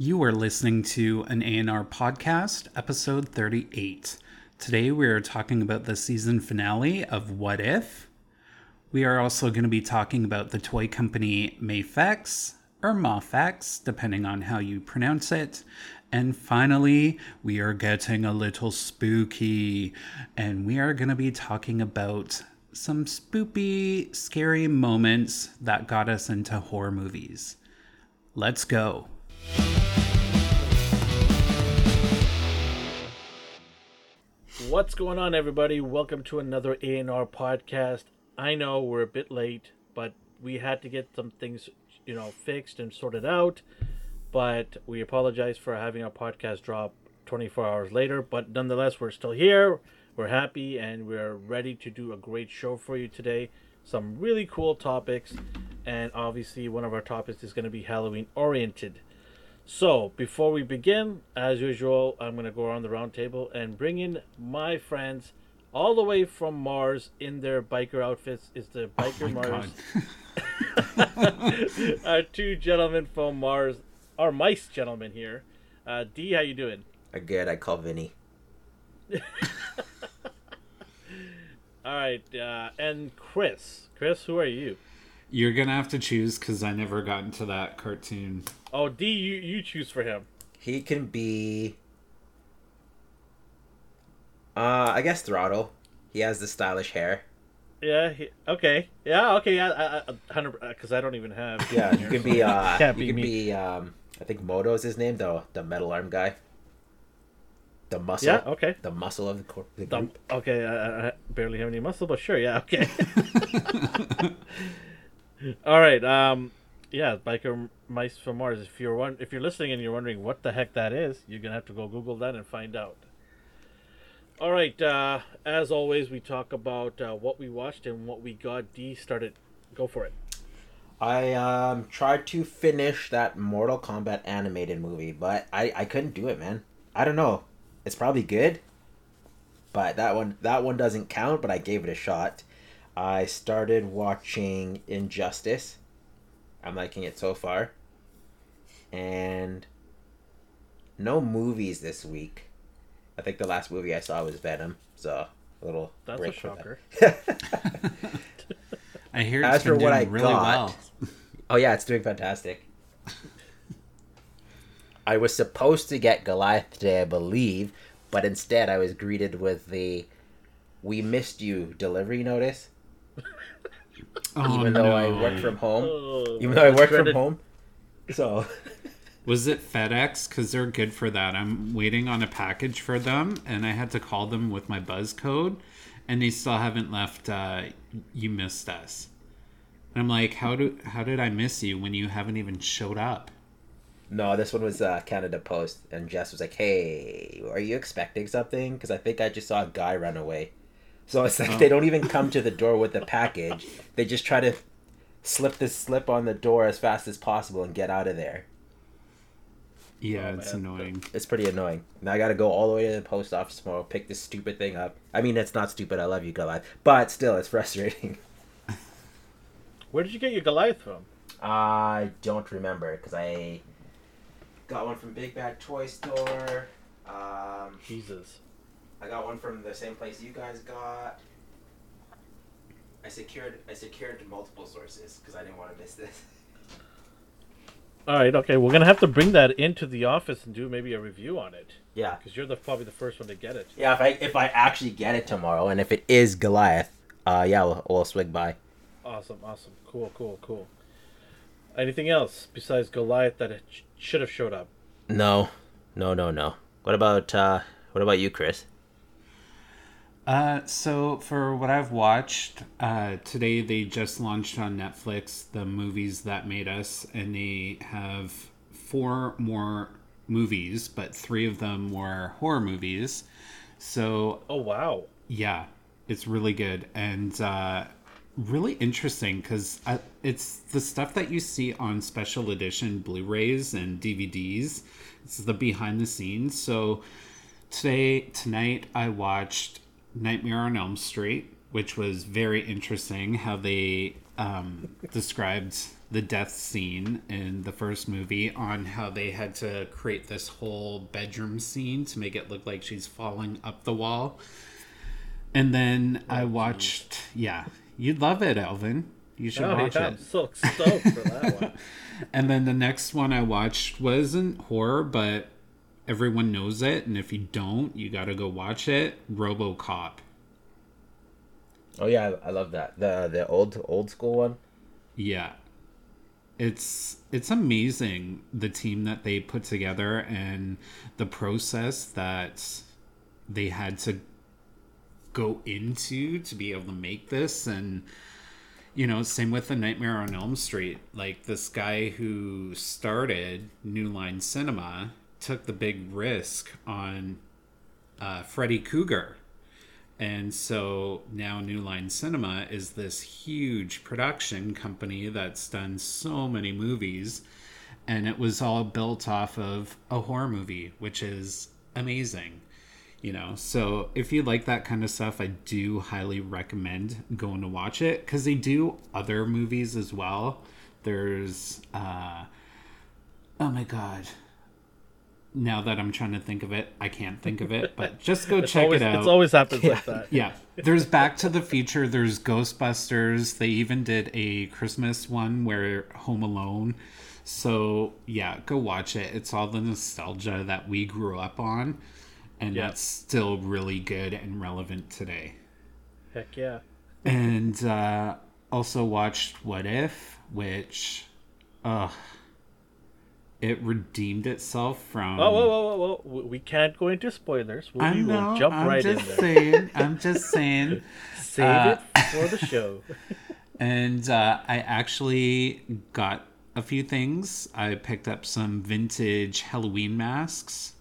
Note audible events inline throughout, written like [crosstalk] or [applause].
You are listening to an A&R podcast, episode 38. Today we are talking about the season finale of What If. We are also going to be talking about the toy company Mafex, or Mafex, depending on how you pronounce it. And finally, we are getting a little spooky, and we are going to be talking about some spoopy, scary moments that got us into horror movies. Let's go. What's going on, everybody? Welcome to another A&R podcast. I know we're a bit late, but we had to get some things, you know, fixed and sorted out. But we apologize for having our podcast drop 24 hours later. But nonetheless, we're still here. We're happy and we're ready to do a great show for you today. Some really cool topics, and obviously, one of our topics is going to be Halloween oriented. So, before we begin, as usual, I'm going to go around the round table and bring in my friends all the way from Mars in their biker outfits. Is the biker Mars? [laughs] our two gentlemen from Mars, our mice gentlemen here. Uh, D, how you doing? I'm Good. I call Vinny. [laughs] all right, uh, and Chris. Chris, who are you? You're gonna have to choose because I never got into that cartoon. Oh, D, you you choose for him. He can be. Uh, I guess Throttle. He has the stylish hair. Yeah. He, okay. Yeah. Okay. Yeah. Hundred. Because I don't even have. Yeah. You can be. Uh, [laughs] Can't you be can me. be. Um, I think Modo is his name. The the metal arm guy. The muscle. Yeah. Okay. The muscle of the, cor- the group. okay. I, I barely have any muscle, but sure. Yeah. Okay. [laughs] [laughs] All right. Um. Yeah. Biker mice from Mars. If you're one, if you're listening and you're wondering what the heck that is, you're gonna have to go Google that and find out. All right. Uh, as always, we talk about uh, what we watched and what we got. D started. Go for it. I um tried to finish that Mortal Kombat animated movie, but I I couldn't do it, man. I don't know. It's probably good, but that one that one doesn't count. But I gave it a shot. I started watching Injustice. I'm liking it so far. And no movies this week. I think the last movie I saw was Venom. So a little That's break a from shocker. that. [laughs] I hear As it's for been what I really got- well. [laughs] Oh yeah, it's doing fantastic. I was supposed to get Goliath today, I believe, but instead I was greeted with the "We missed you" delivery notice. Oh, even though I no. work from home, Oh, even though I work dreaded- from home, so [laughs] Was it FedEx? Because they're good for that. I'm waiting on a package for them, and I had to call them with my buzz code, and they still haven't left. Uh, you missed us. And I'm like, how do how did I miss you when you haven't even showed up? no, this one was uh, Canada Post, and Jess was like, "Hey, are you expecting something?" Because I think I just saw a guy run away. So it's like they don't even come to the door with the package; they just try to slip this slip on the door as fast as possible and get out of there. Yeah, Oh, it's man. annoying. It's pretty annoying. Now I gotta go all the way to the post office tomorrow, pick this stupid thing up. I mean, it's not stupid. I love you, Goliath, but still, it's [laughs] frustrating. Where did you get your Goliath from? I don't remember because I got one from Big Bad Toy Store. Um, Jesus. I got one from the same place you guys got. I secured I secured multiple sources because I didn't want to miss this. All right, okay, we're gonna have to bring that into the office and do maybe a review on it Yeah, because you're the probably the first one to get it. yeah. If I if I actually get it tomorrow, and if it is Goliath, uh, yeah, we'll, we'll swing by. Awesome, awesome, cool, cool, cool. Anything else besides Goliath that it sh- should have showed up? No, no, no, no. What about uh, what about you, Chris? Uh, so for what I've watched, uh, today they just launched on Netflix the movies that made us, and they have four more movies, but three of them were horror movies. So Oh wow, yeah, it's really good and uh, really interesting because it's the stuff that you see on special edition Blu-rays and DVDs. It's the behind the scenes. So today, tonight, I watched Nightmare on Elm Street, which was very interesting. How they um, described the death scene in the first movie on how they had to create this whole bedroom scene to make it look like she's falling up the wall. And then I watched, yeah, you'd love it, Elvin. You should Oh, watch yeah, it. I'm so stoked for that one. [laughs] And then the next one I watched wasn't horror, but everyone knows it. And if you don't, you got to go watch it. RoboCop. Oh yeah, I, I love that. The the old old school one. Yeah. It's it's amazing the team that they put together and the process that they had to go into to be able to make this and you know same with the nightmare on elm street like this guy who started new line cinema took the big risk on uh, freddy Krueger and so now New Line Cinema is this huge production company that's done so many movies. And it was all built off of a horror movie, which is amazing. You know, so if you like that kind of stuff, I do highly recommend going to watch it because they do other movies as well. There's, uh, oh my God. Now that I'm trying to think of it, I can't think of it, but [laughs] just go check always, it out. It's always happens like that. Yeah. There's Back to the Future, there's Ghostbusters. They even did a Christmas one where Home Alone. So, yeah, go watch it. It's all the nostalgia that we grew up on, and Yeah. that's still really good and relevant today. Heck yeah. And uh, also watched What If, which, uh, it redeemed itself from. Oh, whoa, whoa, whoa, whoa. We can't go into spoilers. We I will know. jump I'm right just in there. saying. I'm [laughs] just saying. Save uh, it for the show. [laughs] And uh, I actually got a few things. I picked up some vintage Halloween masks.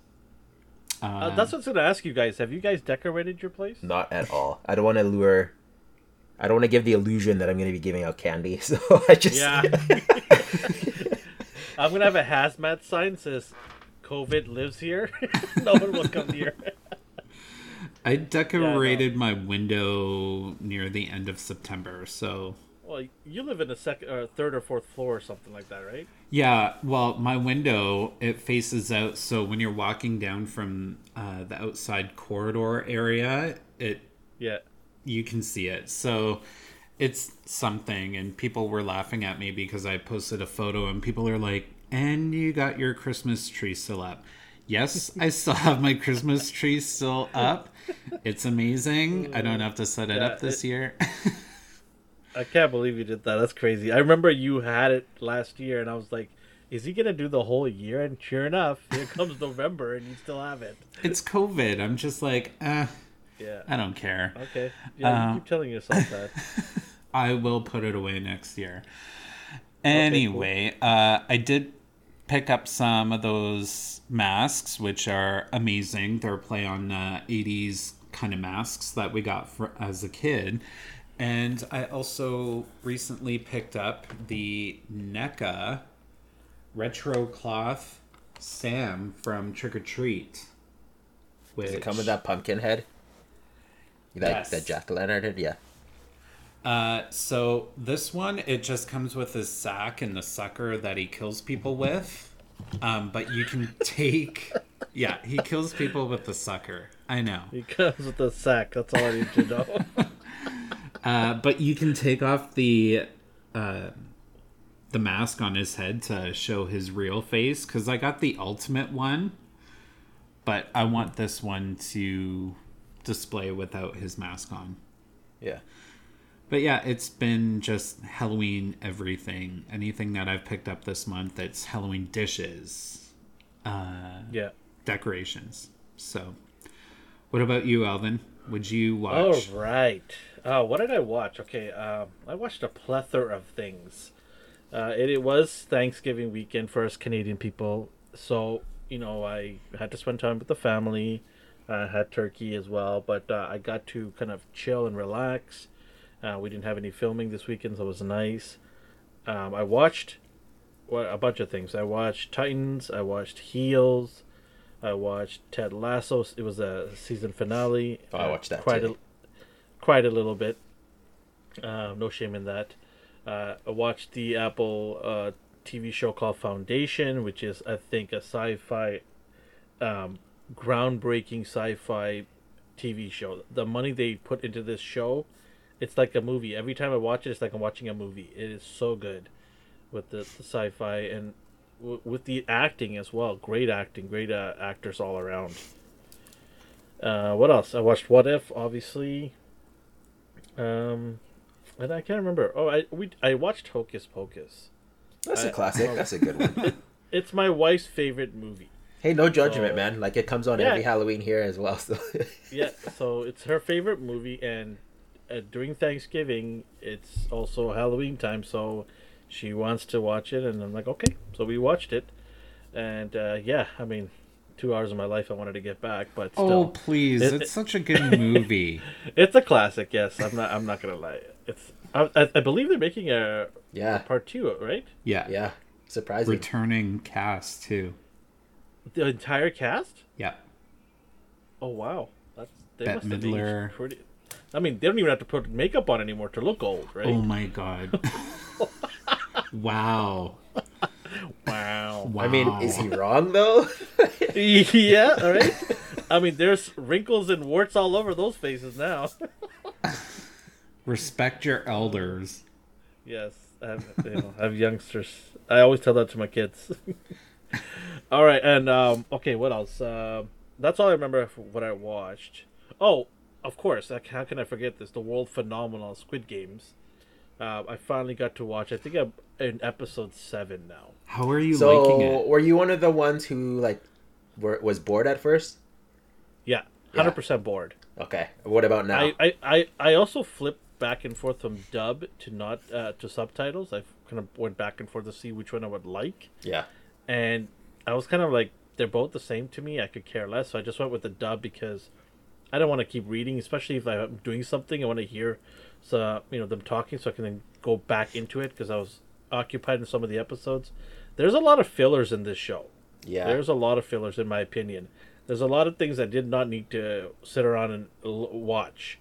Uh, that's what I was going to ask you guys. Have you guys decorated your place? Not at all. I don't want to lure. I don't want to give the illusion that I'm going to be giving out candy. [laughs] So I just Yeah. I'm going to have a hazmat sign that says COVID lives here. [laughs] no one will come here. I decorated my window near the end of September. So, Well, you live in a second or third or fourth floor or something like that, right? yeah, well, my window it faces out. So when you're walking down from uh, the outside corridor area, it Yeah. you can see it. So it's something. And people were laughing at me because I posted a photo, and people are like, "And you got your Christmas tree still up?" Yes, [laughs] I still have my Christmas tree still up. It's amazing. I don't have to set it Yeah, up this it- year. I can't believe you did that. That's crazy. I remember you had it last year, and I was like, "Is he gonna do the whole year?" And sure enough, here comes [laughs] November, and you still have it. it's COVID. I'm just like, eh, Yeah. I don't care. Okay. Yeah, you keep telling yourself that. [laughs] I will put it away next year. Anyway, uh, I did pick up some of those masks, which are amazing. They're play on uh, 80s kind of masks that we got for, as a kid. And I also recently picked up the NECA retro cloth Sam from Trick or Treat. Does it come with that pumpkin head? Like Yes. the jack o' lantern? Yeah. Uh, so this one, it just comes with his sack and the sucker that he kills people with. Um, but you can take, yeah, he kills people with the sucker. I know. He comes with the sack. That's all I need to know. [laughs] Uh, but you can take off the, uh, the mask on his head to show his real face. Cause I got the ultimate one, but I want this one to display without his mask on. Yeah. But yeah, it's been just Halloween everything. Anything that I've picked up this month, it's Halloween dishes, uh, yeah. decorations. So, what about you, Alvin? Would you All watch? right. Uh, what did I watch? Okay, um, I watched a plethora of things. Uh, it, it was Thanksgiving weekend for us Canadian people, so you know I had to spend time with the family. I had turkey as well, but uh, I got to kind of chill and relax. Uh, we didn't have any filming this weekend, so it was nice. Um, I watched well, a bunch of things. I watched Titans. I watched Heels. I watched Ted Lasso. It was a season finale. Oh, I Uh, watched that quite too. a quite a little bit. Uh, no shame in that. Uh, I watched the Apple uh, TV show called Foundation, which is I think a sci-fi, um, groundbreaking sci-fi TV show. The money they put into this show, it's like a movie. Every time I watch it, it's like I'm watching a movie. It is so good, with the, the sci-fi and w- with the acting as well. Great acting, great uh, actors all around. Uh, what else? I watched What If, obviously. Um, and I can't remember. Oh, I we I watched Hocus Pocus. That's I- a classic. That's a good one. [laughs] It's my wife's favorite movie. Hey, no judgment, So- man. Like it comes on Yeah. every Halloween here as well. So [laughs] Yeah, so it's her favorite movie, and uh, during Thanksgiving, it's also Halloween time, so she wants to watch it, and I'm like, okay. So we watched it, and uh, yeah, I mean, two hours of my life I wanted to get back, but Oh, please. It- it's such a good [laughs] movie. it's a classic. Yes, I'm not. I'm not gonna lie. It's. I, I, I believe they're making a yeah, part two, right? Yeah. yeah, surprising. Returning cast, too. The entire cast. Yeah. Oh wow, that's they Bette must have aged Midler. pretty. I mean, they don't even have to put makeup on anymore to look old, right? Oh, my God. [laughs] wow. Wow. Wow. I mean, is he wrong though? [laughs] yeah, all right. I mean, there's wrinkles and warts all over those faces now. [laughs] Respect your elders. yes, I have, you know, I have youngsters. I always tell that to my kids. [laughs] all right, and um, okay, what else? Uh, that's all I remember of what I watched. Oh, of course. Like, how can I forget this? The world phenomenal Squid Games. Uh, I finally got to watch. I think I'm in episode seven now. How are you liking so, it? were you one of the ones who like were was bored at first? Yeah, Yeah. hundred percent bored. Okay. What about now? I, I, I, I also flipped back and forth from dub to not uh, to subtitles. I kind of went back and forth to see which one I would like, yeah. And I was kind of like they're both the same to me. I could care less, so I just went with the dub because I don't want to keep reading, especially if I'm doing something. I want to hear, so uh, you know them talking, so I can then go back into it because I was occupied in some of the episodes. There's a lot of fillers in this show. Yeah. There's a lot of fillers, in my opinion. There's a lot of things I did not need to sit around and l- watch.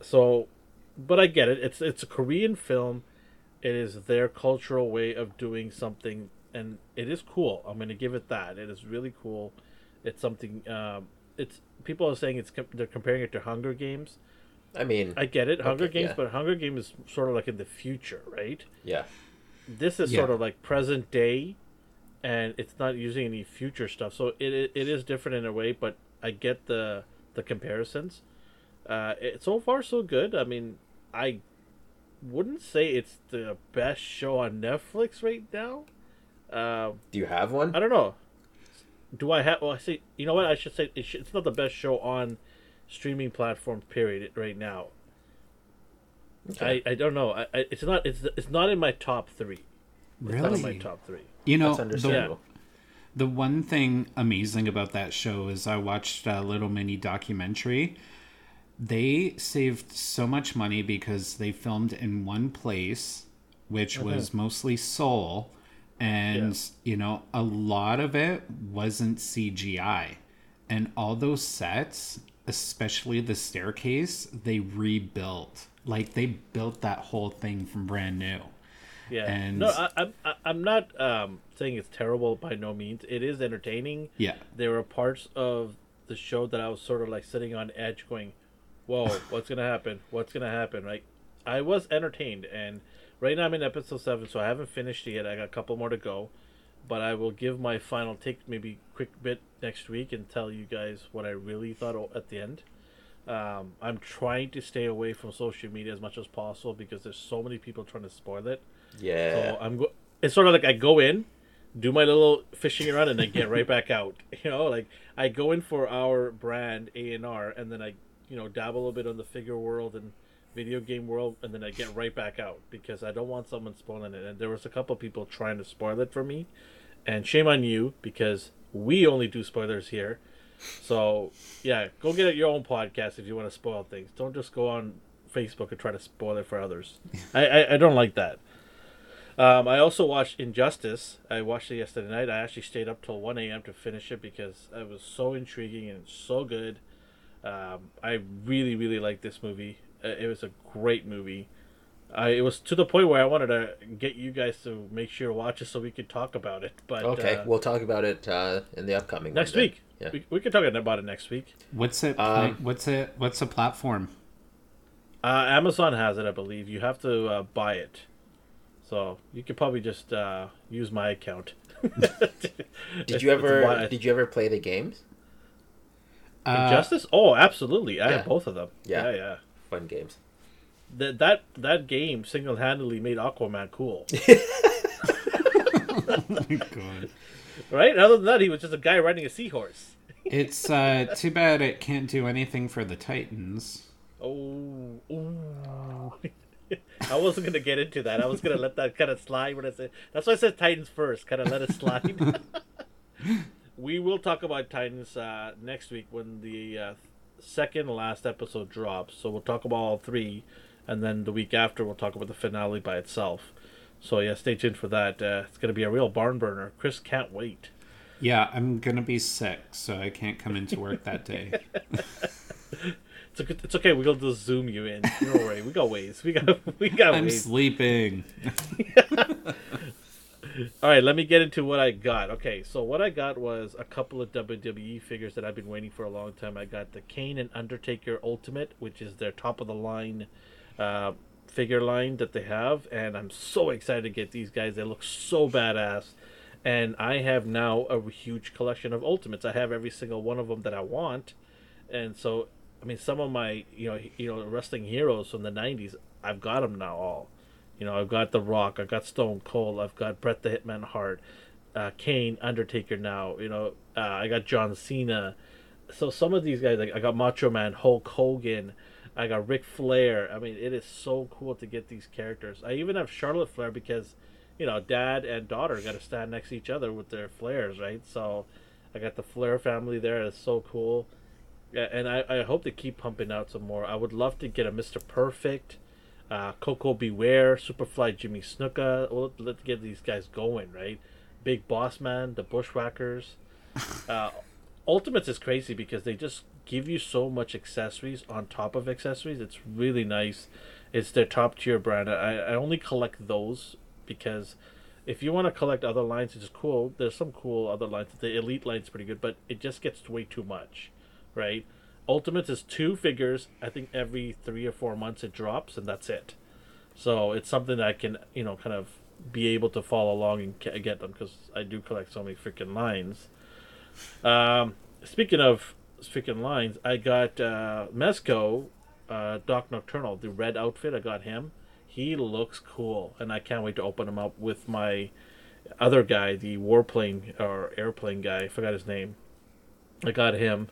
So, but I get it. It's it's a Korean film. It is their cultural way of doing something, and it is cool. I'm going to give it that. It is really cool. It's something. Um, it's people are saying it's com- they're comparing it to Hunger Games. I mean, I get it, Hunger Okay, Games, yeah. but Hunger Games is sort of like in the future, right? yeah. this is Yeah. sort of like present day and it's not using any future stuff so it, it, it is different in a way but i get the the comparisons uh it, so far so good i mean i wouldn't say it's the best show on netflix right now uh, Do you have one? i don't know do i have well i see you know what i should say it should, it's not the best show on streaming platform period right now Okay. I, I don't know I, I, it's not it's it's not in my top three it's not in my top three You know, That's the, understandable. the one thing amazing about that show is I watched a little mini documentary. They saved so much money because they filmed in one place, which was mostly Seoul, and you know a lot of it wasn't CGI, and all those sets, especially the staircase, they rebuilt. Like they built that whole thing from brand new. Yeah. And- no, I, I'm I- I'm not um, saying it's terrible by no means. It is entertaining. Yeah. There were parts of the show that I was sort of like sitting on edge, going, "Whoa, what's gonna happen? What's gonna happen?" Like, I was entertained, and right now I'm in episode seven, so I haven't finished it yet. I got a couple more to go, but I will give my final take, maybe quick bit next week, and tell you guys what I really thought at the end. Um, I'm trying to stay away from social media as much as possible because there's so many people trying to spoil it. Yeah. So I'm go- it's sort of like I go in, do my little fishing around, and then get right back out. [laughs] You know, like I go in for our brand A and R, and then I, you know, dabble a little bit on the figure world and video game world, and then I get right back out because I don't want someone spoiling it. And there was a couple people trying to spoil it for me, and shame on you because we only do spoilers here. So yeah, go get your own podcast if you want to spoil things. Don't just go on Facebook and try to spoil it for others. [laughs] I, I, I don't like that. Um, I also watched Injustice. I watched it yesterday night. I actually stayed up till 1 a.m. to finish it because it was so intriguing and so good. Um, I really, really liked this movie. Uh, It was a great movie. I, it was to the point where I wanted to get you guys to make sure to watch it so we could talk about it. But Okay, uh, we'll talk about it uh, in the upcoming next week Yeah. we, we can talk about it next week. What's it? Um, what's it? What's the platform? Uh, Amazon has it, I believe. You have to uh, buy it, so you could probably just uh, use my account. [laughs] Did you ever did you ever play the games? Uh, Injustice? Oh, absolutely! I Yeah. have both of them. Yeah. yeah, yeah. Fun games. That that that game single handedly made Aquaman cool, God. [laughs] [laughs] right? Other than that, he was just a guy riding a seahorse. It's uh, too bad it can't do anything for the Titans. Oh, ooh. [laughs] I wasn't gonna get into that. I was gonna let that kind of slide when I said. That's why I said Titans first. Kind of let it slide. we will talk about Titans uh, next week when the uh, second last episode drops. So we'll talk about all three, and then the week after we'll talk about the finale by itself. So yeah, stay tuned for that. Uh, it's gonna be a real barn burner. Chris can't wait. Yeah, I'm gonna be sick, so I can't come into work that day. [laughs] It's, okay, it's okay. We'll just zoom you in. Don't worry. We got ways. We got we got I'm ways. sleeping. [laughs] All right, let me get into what I got. Okay, so what I got was a couple of WWE figures that I've been waiting for a long time. I got the Kane and Undertaker Ultimate, which is their top of the line uh, figure line that they have, and I'm so excited to get these guys. They look so badass, and I have now a huge collection of Ultimates. I have every single one of them that I want, and so I mean, some of my you know you know wrestling heroes from the '90s, I've got them now all. You know, I've got The Rock, I've got Stone Cold, I've got Bret the Hitman Hart, uh, Kane, Undertaker now. You know, uh, I got John Cena. So some of these guys, like I got Macho Man, Hulk Hogan, I got Ric Flair. I mean, it is so cool to get these characters. I even have Charlotte Flair because, you know, dad and daughter got to stand next to each other with their flares, right? So I got the Flair family there. It's so cool. Yeah, and I, I hope to keep pumping out some more. I would love to get a Mr. Perfect, uh, Koko B. Ware, Superfly Jimmy Snuka. Well, let's get these guys going, right? Big Boss Man, the Bushwhackers. [laughs] Uh, Ultimates is crazy because they just give you so much accessories on top of accessories. It's really nice. It's their top tier brand. I, I only collect those because if you want to collect other lines, it's cool, there's some cool other lines. The Elite line's pretty good, but it just gets way too much, right? Ultimates is two figures. I think every three or four months it drops, and that's it. So it's something that I can, you know, kind of be able to follow along and get them because I do collect so many freaking lines. Um, speaking of freaking lines, I got uh, Mezco, uh, Doc Nocturnal, the red outfit. I got him. He looks cool, and I can't wait to open him up with my other guy, the warplane or airplane guy. I forgot his name. I got him.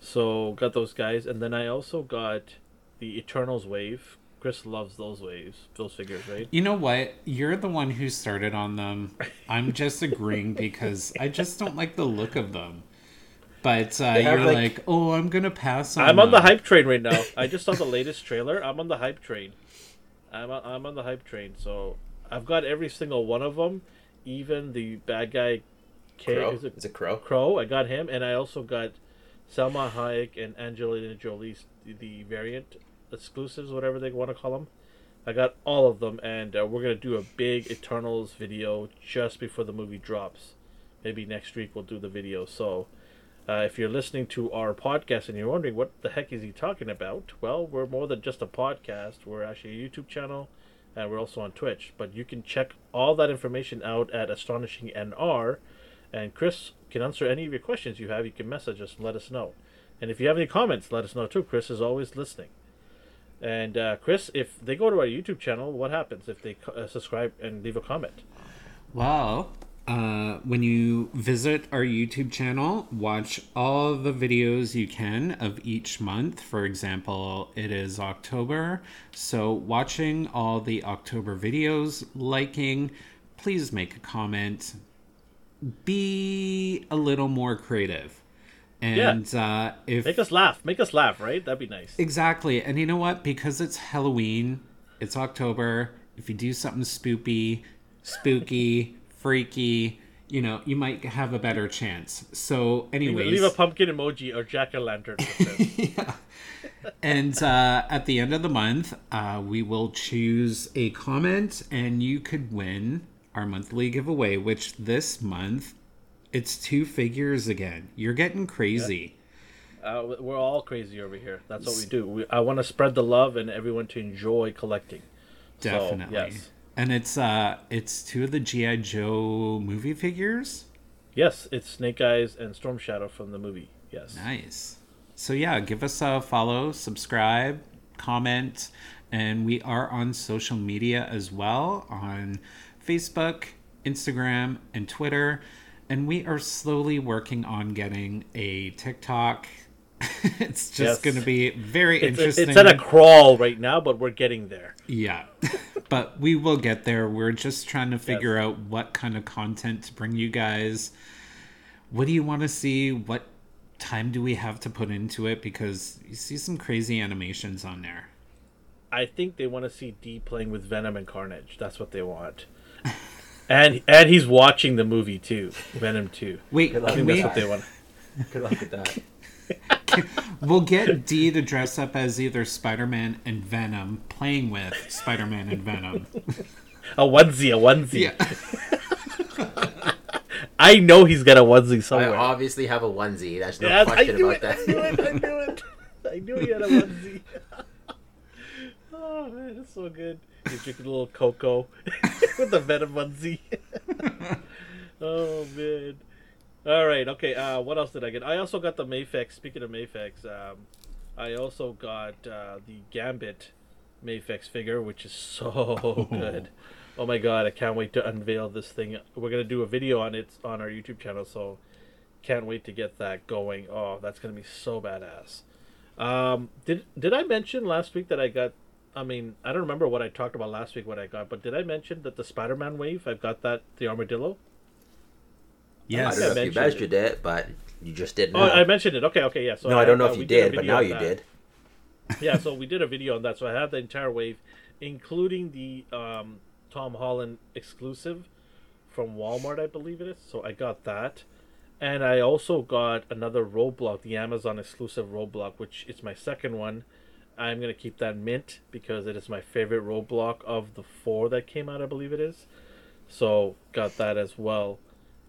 So got those guys, and then I also got the Eternals wave. Chris loves those waves, those figures, right? You know what? You're the one who started on them. I'm just agreeing because I just don't like the look of them. But uh, you're like- like, oh, I'm gonna pass on. I'm on the hype train right now. I just saw the [laughs] latest trailer. I'm on the hype train. I'm on, I'm on the hype train. So I've got every single one of them, even the bad guy. K, Kro? Is it Is it Kro? Kro? I got him, and I also got Salma Hayek and Angelina Jolie's the, variant exclusives, whatever they want to call them. I got all of them, and uh, we're gonna do a big Eternals video just before the movie drops. Maybe next week we'll do the video. So, uh, if you're listening to our podcast and you're wondering what the heck is he talking about, well, we're more than just a podcast. We're actually a YouTube channel, and we're also on Twitch. But you can check all that information out at Astonishing NR, and Chris can answer any of your questions you have. You can message us and let us know. And if you have any comments, let us know too. Chris is always listening. And uh, Chris, if they go to our YouTube channel, what happens if they uh, subscribe and leave a comment? Well, uh, when you visit our YouTube channel, watch all the videos you can of each month. For example, it is October. So, watching all the October videos, liking, please make a comment. Be a little more creative. And uh, if Make us laugh. Make us laugh, right? That'd be nice. Exactly. And you know what? Because it's Halloween, it's October. If you do something spoopy, spooky, [laughs] freaky, you know, you might have a better chance. So, anyways, Leave a pumpkin emoji or jack o' lantern. with [laughs] this. and uh, at the end of the month, uh, we will choose a comment, and you could win our monthly giveaway. Which this month, it's two figures again. You're getting crazy. Uh, we're all crazy over here. That's what we do. We, I want to spread the love and everyone to enjoy collecting. Definitely. So, yes. And it's uh, it's two of the GI Joe movie figures. Yes, it's Snake Eyes and Storm Shadow from the movie. Yes. Nice. So yeah, give us a follow, subscribe, comment, and we are on social media as well on Facebook, Instagram, and Twitter. And we are slowly working on getting a TikTok. [laughs] it's just yes. going to be very it's, interesting. It's at a crawl right now, but we're getting there. Yeah. [laughs] but we will get there. We're just trying to figure yes. out what kind of content to bring you guys. What do you want to see? What time do we have to put into it? Because you see some crazy animations on there. I think they want to see D playing with Venom and Carnage. That's what they want. And and he's watching the movie too, Venom Two. Wait, I think we... that's what they want. Good luck with that. [laughs] we'll get D to dress up as either Spider Man and Venom, playing with Spider Man and Venom. a onesie, a onesie. Yeah. [laughs] I know he's got a onesie somewhere. I obviously have a onesie. That's no yes, question about it. that. I knew it. I knew it. I knew he had a onesie. [laughs] oh man, that's so good. He's drinking a little cocoa [laughs] with the Venom onesie. [laughs] oh man. All right. Okay. Uh, what else did I get? I also got the Mafex. Speaking of Mafex, um, I also got uh, the Gambit Mafex figure, which is so [laughs] good. Oh my god, I can't wait to unveil this thing. We're gonna do a video on it on our YouTube channel, so can't wait to get that going. Oh, that's gonna be so badass. Um, did did I mention last week that I got? I mean, I don't remember what I talked about last week. What I got, but did I mention that the Spider-Man wave? I've got that the armadillo. Yes, I don't know if you mentioned it. it, but you just didn't. Oh, I mentioned it. Okay, okay, yeah. So no, I, I don't know uh, if you did, but now you that. did. [laughs] yeah, so we did a video on that. So I have the entire wave, including the um, Tom Holland exclusive from Walmart, I believe it is. So I got that. And I also got another Roadblock, the Amazon exclusive Roadblock, which is my second one. I'm going to keep that mint because it is my favorite Roadblock of the four that came out, I believe it is. So got that as well.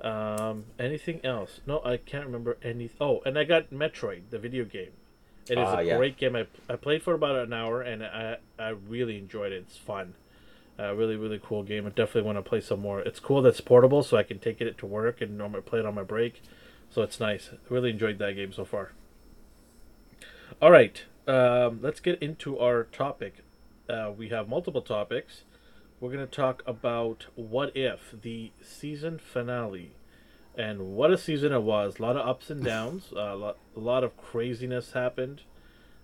Um, anything else? No, I can't remember any. Oh, and I got Metroid, the video game. It is uh, a yeah. great game. I, I played for about an hour and I, I really enjoyed it. It's fun. Uh, really, really cool game. I definitely want to play some more. It's cool that it's portable, so I can take it to work and normally play it on my break. So it's nice. I really enjoyed that game so far. All right, um, let's get into our topic. Uh, we have multiple topics. We're going to talk about What If, the season finale. And what a season it was. A lot of ups and [laughs] downs. Uh, a, lot, a lot of craziness happened.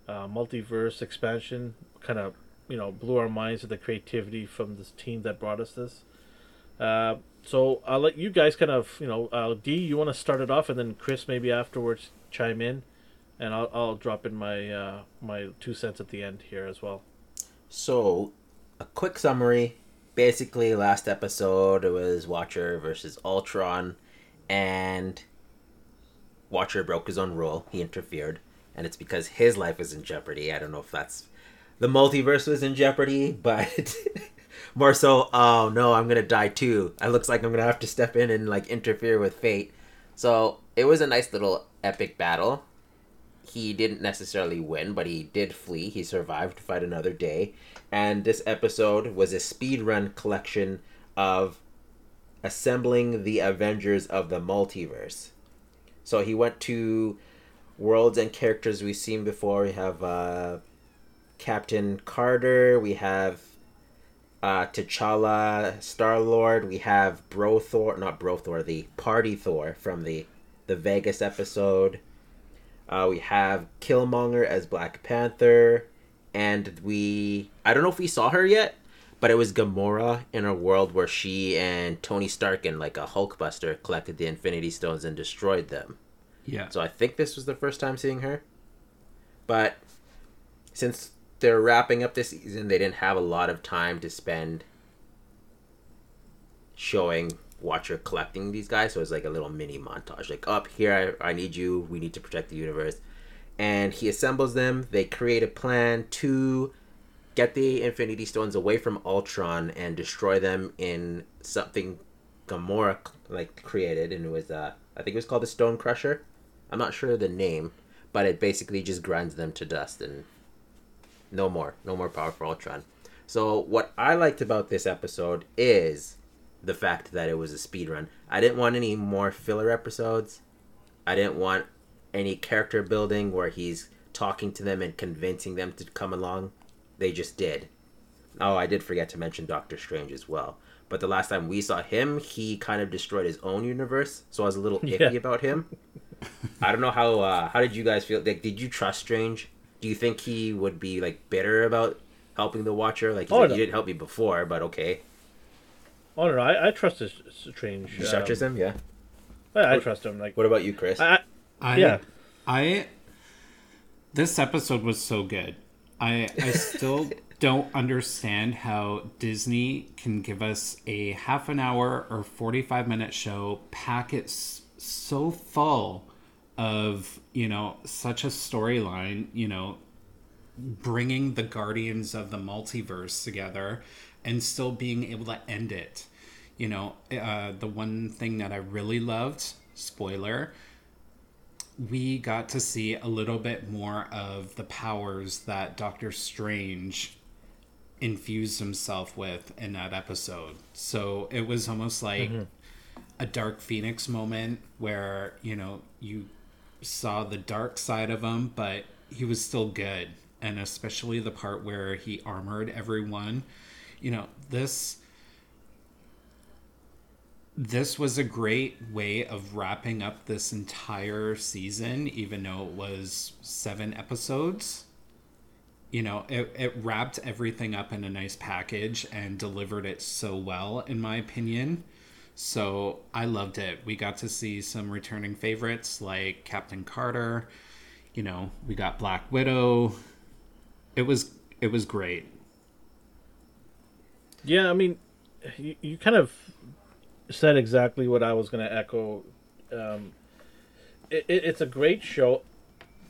Uh, multiverse expansion kind of you know blew our minds with the creativity from this team that brought us this. Uh, so I'll let you guys kind of you know uh, D, you want to start it off, and then Chris maybe afterwards chime in, and I'll I'll drop in my uh, my two cents at the end here as well. So, a quick summary. Basically, last episode it was Watcher versus Ultron, and Watcher broke his own rule. He interfered, and it's because his life is in jeopardy. I don't know if that's the multiverse was in jeopardy, [laughs] but [laughs] more so, oh no, I'm gonna die too. It looks like I'm gonna have to step in and like interfere with fate. So it was a nice little epic battle. He didn't necessarily win, but he did flee. He survived to fight another day. And this episode was a speed run collection of assembling the Avengers of the multiverse. So he went to worlds and characters we've seen before. We have uh, Captain Carter. We have uh, T'Challa, Star Lord. We have Bro Thor, not Bro Thor, the Party Thor from the the Vegas episode. Uh, we have Killmonger as Black Panther, and we I don't know if we saw her yet, but it was Gamora in a world where she and Tony Stark and like a Hulkbuster collected the Infinity Stones and destroyed them. Yeah. So I think this was the first time seeing her. But since they're wrapping up this season, they didn't have a lot of time to spend showing Watcher collecting these guys. So it's like a little mini montage. Like, up here, I, I need you. We need to protect the universe. and he assembles them. They create a plan to get the Infinity Stones away from Ultron and destroy them in something Gamora like created, and it was uh, I think it was called the Stone Crusher. I'm not sure the name, but it basically just grinds them to dust and no more, no more power for Ultron. So what I liked about this episode is the fact that it was a speed run. I didn't want any more filler episodes. I didn't want any character building where he's talking to them and convincing them to come along. They just did. Oh, I did forget to mention Doctor Strange as well. But the last time we saw him, he kind of destroyed his own universe, so I was a little iffy Yeah. about him. I don't know how. Uh, how did you guys feel? Like, did you trust Strange? Do you think he would be like bitter about helping the Watcher? Like, Oh, like, no. you didn't help me before, but okay. Oh no, I, I trust this Strange. You trust um, him, yeah. I, I trust him. Like, What about you, Chris? I, I, Yeah. I. This episode was so good. I I still [laughs] don't understand how Disney can give us a half an hour or forty five minute show, pack it so full of you know such a storyline. You know, bringing the guardians of the multiverse together and still being able to end it. You know uh, the one thing that i really loved spoiler we got to see a little bit more of the powers that doctor strange infused himself with in that episode. So it was almost like a dark phoenix moment where you know you saw the dark side of him but he was still good. And especially the part where he armored everyone you know this this was a great way of wrapping up this entire season even though it was seven episodes. You know it, it wrapped everything up in a nice package and delivered it so well in my opinion. So i loved it. We got to see some returning favorites like captain carter. You know we got black widow. It was it was great yeah, I mean, you, you kind of said exactly what I was going to echo. Um, it, it, it's a great show.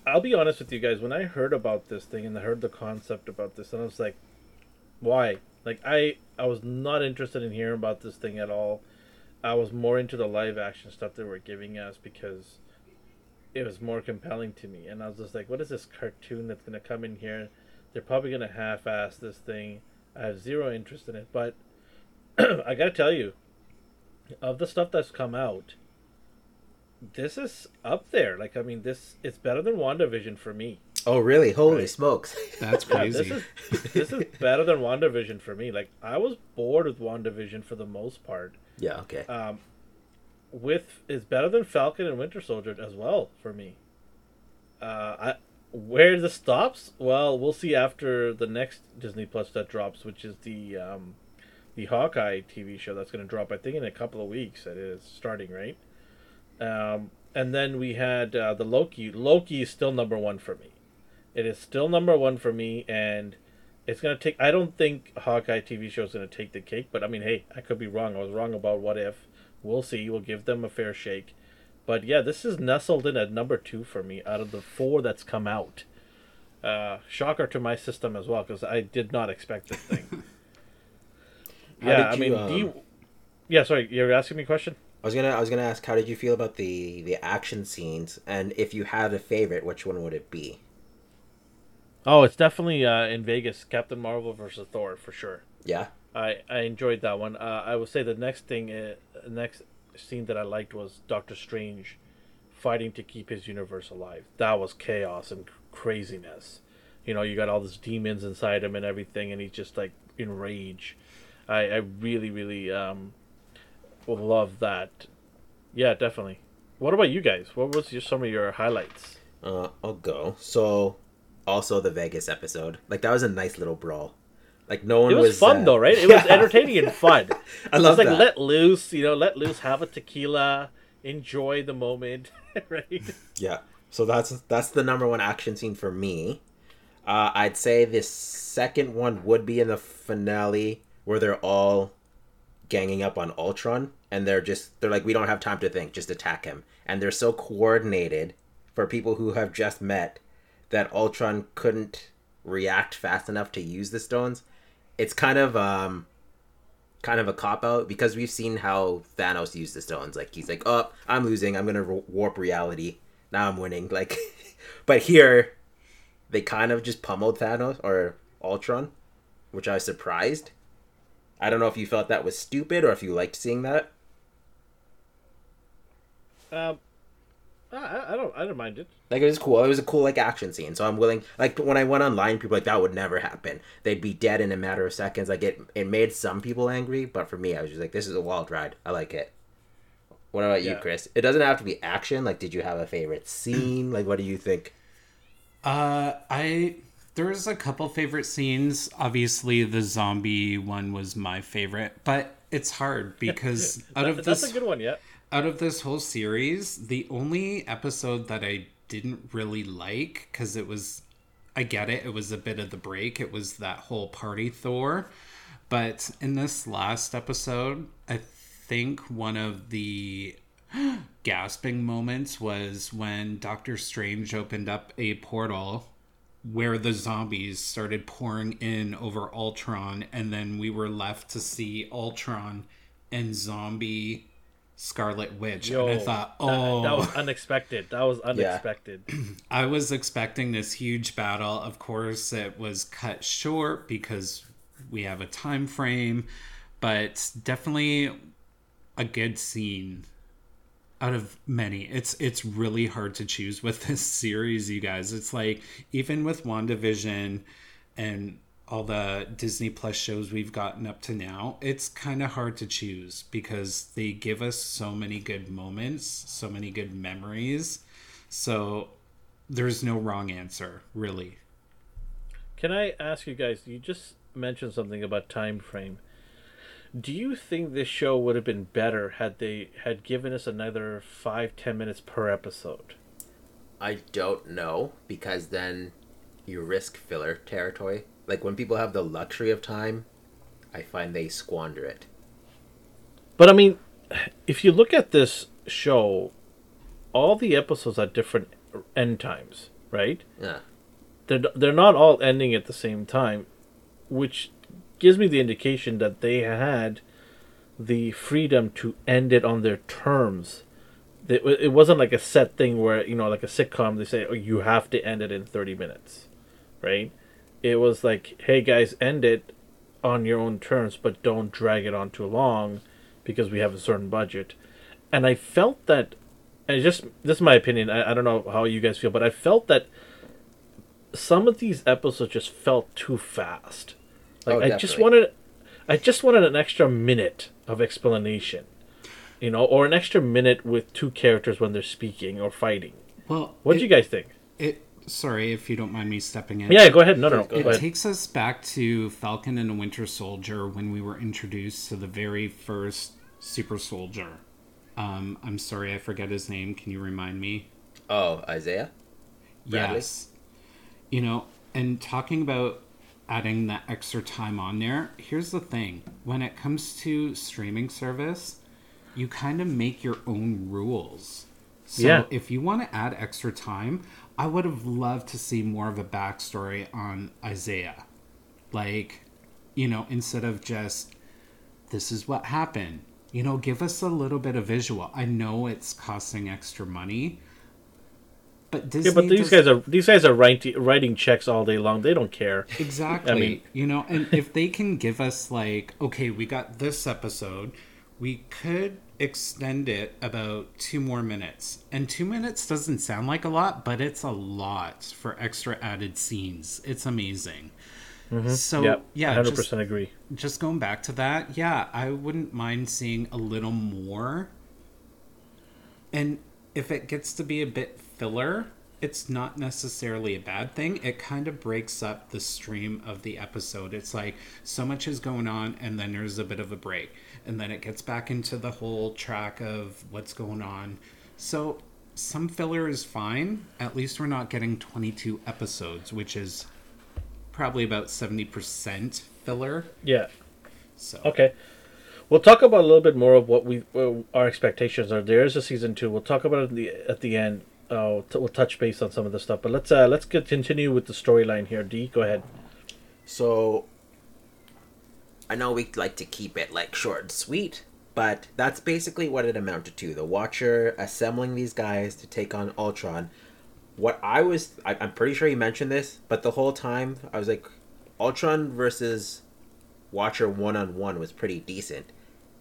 I'll be honest with you guys. When I heard about this thing and I heard the concept about this, and I was like, "Why?" Like I, I was not interested in hearing about this thing at all. I was more into the live action stuff they were giving us because it was more compelling to me. And I was just like, "What is this cartoon that's gonna come in here? They're probably gonna half-ass this thing." I have zero interest in it, but [clears throat] I gotta tell you, of the stuff that's come out, this is up there. Like, I mean, this it's better than WandaVision for me. oh, really? Holy Right. smokes! [laughs] that's Yeah, crazy this is this is better than WandaVision for me. Like, I was bored with WandaVision for the most part. yeah. Okay. Um, with is better than Falcon and Winter Soldier as well for me. Uh, I where this stops, well, we'll see after the next Disney Plus that drops, which is the um, the Hawkeye TV show that's going to drop. I think in a couple of weeks. It is starting right. Um, and then we had uh, the Loki. Loki is still number one for me. It is still number one for me, and it's gonna take. I don't think Hawkeye TV show is gonna take the cake, but I mean, hey, I could be wrong. I was wrong about what if. We'll see. We'll give them a fair shake. But yeah, this is nestled in at number two for me out of the four that's come out. Uh, shocker to my system as well because I did not expect this thing. [laughs] Yeah, did I mean, do you, um, yeah. Sorry, you're asking me a question. I was gonna I was gonna ask how did you feel about the the action scenes and if you had a favorite, which one would it be? Oh, it's definitely uh, in Vegas, Captain Marvel versus Thor for sure. Yeah. I, I enjoyed that one. Uh, I would say the next thing, uh, next scene that I liked was Doctor Strange fighting to keep his universe alive. That was chaos and craziness. You know, you got all these demons inside him and everything, and he's just like in rage. I, I really, really um, love that. Yeah, definitely. What about you guys? What was your, some of your highlights? Uh, I'll go. So, also the Vegas episode, like that was a nice little brawl. Like no one It was, fun uh, though, right? It was [laughs] entertaining and fun. [laughs] I love it's like that. let loose, you know, let loose, have a tequila, enjoy the moment, [laughs] right? Yeah. So that's that's the number one action scene for me. Uh, I'd say the second one would be in the finale where they're all ganging up on Ultron and they're just they're like we don't have time to think, just attack him. And they're so coordinated for people who have just met. that Ultron couldn't react fast enough to use the stones. It's kind of um kind of a cop out because we've seen how Thanos used the stones. Like he's like, "Oh, I'm losing. I'm gonna warp reality. Now I'm winning." [laughs] Like, but here, they kind of just pummeled Thanos or Ultron, which I was surprised. I don't know if you felt that was stupid or if you liked seeing that. Um, I, I don't I don't mind it. Like it was cool. It was a cool like action scene. So I'm willing. Like when I went online, people were like that would never happen. They'd be dead in a matter of seconds. Like it, it made some people angry, but for me, I was just like, this is a wild ride. I like it. What about you, Chris? It doesn't have to be action. Like, did you have a favorite scene? Like, what do you think? Uh, I there's a couple favorite scenes. Obviously, the zombie one was my favorite, but it's hard [laughs] because out of That- this That's a good one, yeah. Out of this whole series, the only episode that I didn't really like because it was, I get it, it was a bit of the break. It was that whole party Thor, but in this last episode, I think one of the [gasps] gasping moments was when Doctor Strange opened up a portal where the zombies started pouring in over Ultron, and then we were left to see Ultron and zombie Scarlet Witch. Yo, and I thought, oh, that, was unexpected. That was unexpected. [clears throat] I was expecting this huge battle. Of course, it was cut short because we have a time frame, but definitely a good scene out of many. It's it's really hard to choose with [laughs] this series, you guys. It's like even with WandaVision and all the Disney Plus shows we've gotten up to now, it's kind of hard to choose because they give us so many good moments, so many good memories. So there's no wrong answer, really. Can I ask you guys? You just mentioned something about time frame. Do you think this show would have been better had they had given us another five ten minutes per episode? I don't know because then you risk filler territory. Like when people have the luxury of time, I find they squander it. But I mean, if you look at this show, all the episodes are different end times, right? Yeah. They're they're not all ending at the same time, which gives me the indication that they had the freedom to end it on their terms. It, it wasn't like a set thing where you know, like a sitcom, they say, "Oh, you have to end it in thirty minutes," right? It was like, "Hey guys, end it on your own terms, but don't drag it on too long, because we have a certain budget." And I felt that, and just this is my opinion. I, I don't know how you guys feel, but I felt that some of these episodes just felt too fast. Like Oh, I just wanted, I just wanted an extra minute of explanation, you know, or an extra minute with two characters when they're speaking or fighting. Well, What do you guys think? It sorry if you don't mind me stepping in. Yeah, go ahead. No, no, no. Go It ahead. takes us back to Falcon and the Winter Soldier when we were introduced to the very first super soldier. Um, I'm sorry, I forget his name. Can you remind me? Oh, Isaiah? Bradley? Yes. You know, and talking about adding that extra time on there, here's the thing. When it comes to streaming service, you kind of make your own rules. So Yeah. if you want to add extra time, I would have loved to see more of a backstory on Isaiah. Like, you know, instead of just this is what happened. You know, give us a little bit of visual. I know it's costing extra money, but Disney Yeah, but these does- guys are these guys are writing writing checks all day long. They don't care. [laughs] Exactly. I mean- you know, and if they can give us like, okay, we got this episode, we could extend it about two more minutes. And two minutes doesn't sound like a lot, but it's a lot for extra added scenes. It's amazing. Mm-hmm. So Yep. yeah, hundred just, percent agree. just going back to that, yeah, I wouldn't mind seeing a little more. And if it gets to be a bit filler, it's not necessarily a bad thing. It kind of breaks up the stream of the episode. It's like so much is going on, and then there's a bit of a break, and then it gets back into the whole track of what's going on. So some filler is fine. At least we're not getting 22 episodes, which is probably about 70% filler. Yeah. So Okay. We'll talk about a little bit more of what we uh, our expectations are. There is a season two. We'll talk about it at the at the end. Uh, t- we'll touch base on some of the stuff. But let's uh, let's get, continue with the storyline here. D, go ahead. So I know we like to keep it like short and sweet, but that's basically what it amounted to. The Watcher assembling these guys to take on Ultron. What I was, I, I'm pretty sure you mentioned this, but the whole time I was like, Ultron versus Watcher one on one was pretty decent.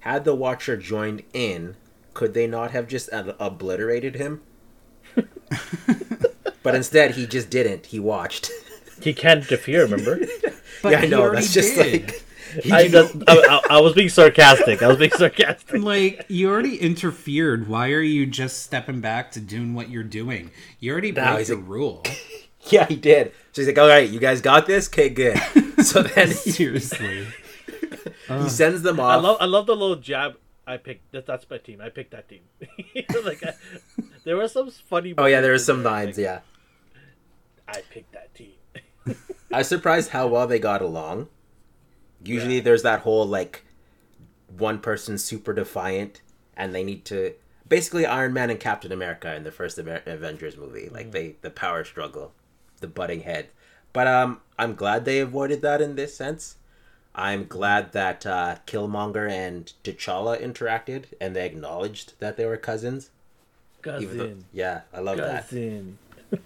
Had the Watcher joined in, could they not have just ob- obliterated him? [laughs] but instead, he just didn't. He watched. He can't interfere. Remember? [laughs] But yeah, I know. That's just did. like. I, that- [laughs] I, I, I was being sarcastic. I was being sarcastic. like you already interfered. Why are you just stepping back to doing what you're doing? You already Now broke he's the like- rule. Yeah, he did. So he's like, all right, you guys got this? Okay, good. So then he, Seriously. he sends them off. I off. love I love the little jab. I picked that, that's my team. I picked that team. like I, there were some funny. oh, yeah, there moments some lines, like, yeah. I picked that team. I was surprised how well they got along. Usually there's that whole, like, one person super defiant, and they need to. Basically, Iron Man and Captain America in the first Amer- Avengers movie. Like, they the power struggle, the butting head. But um, I'm glad they avoided that in this sense. I'm glad that uh, Killmonger and T'Challa interacted, and they acknowledged that they were cousins. Even though, Cousin, yeah, I love that. cousin. [laughs]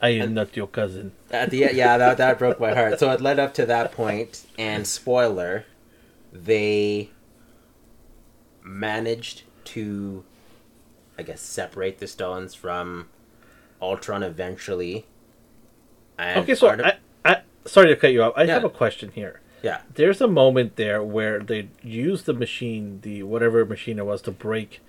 I am not your cousin. At the yeah, that that broke my heart. So it led up to that point, and spoiler, they managed to, I guess, separate the stones from Ultron eventually. And Okay, so of- I, I sorry to cut you off. I Yeah. have a question here. yeah, There's a moment there where they use the machine, the whatever machine it was, to break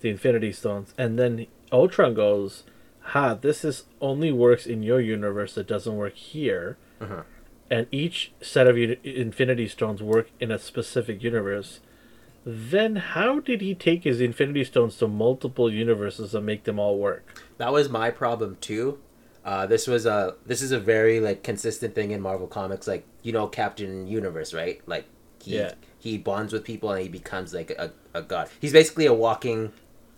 the Infinity Stones, and then Ultron goes, "Ha! This is only works in your universe. It doesn't work here." Uh-huh. And each set of Infinity Stones work in a specific universe. Then how did he take his Infinity Stones to multiple universes and make them all work? that was my problem too. Uh, this was a this is a very like consistent thing in Marvel comics. Like you know Captain Universe, right? Like he Yeah. he bonds with people and he becomes like a, a god. He's basically a walking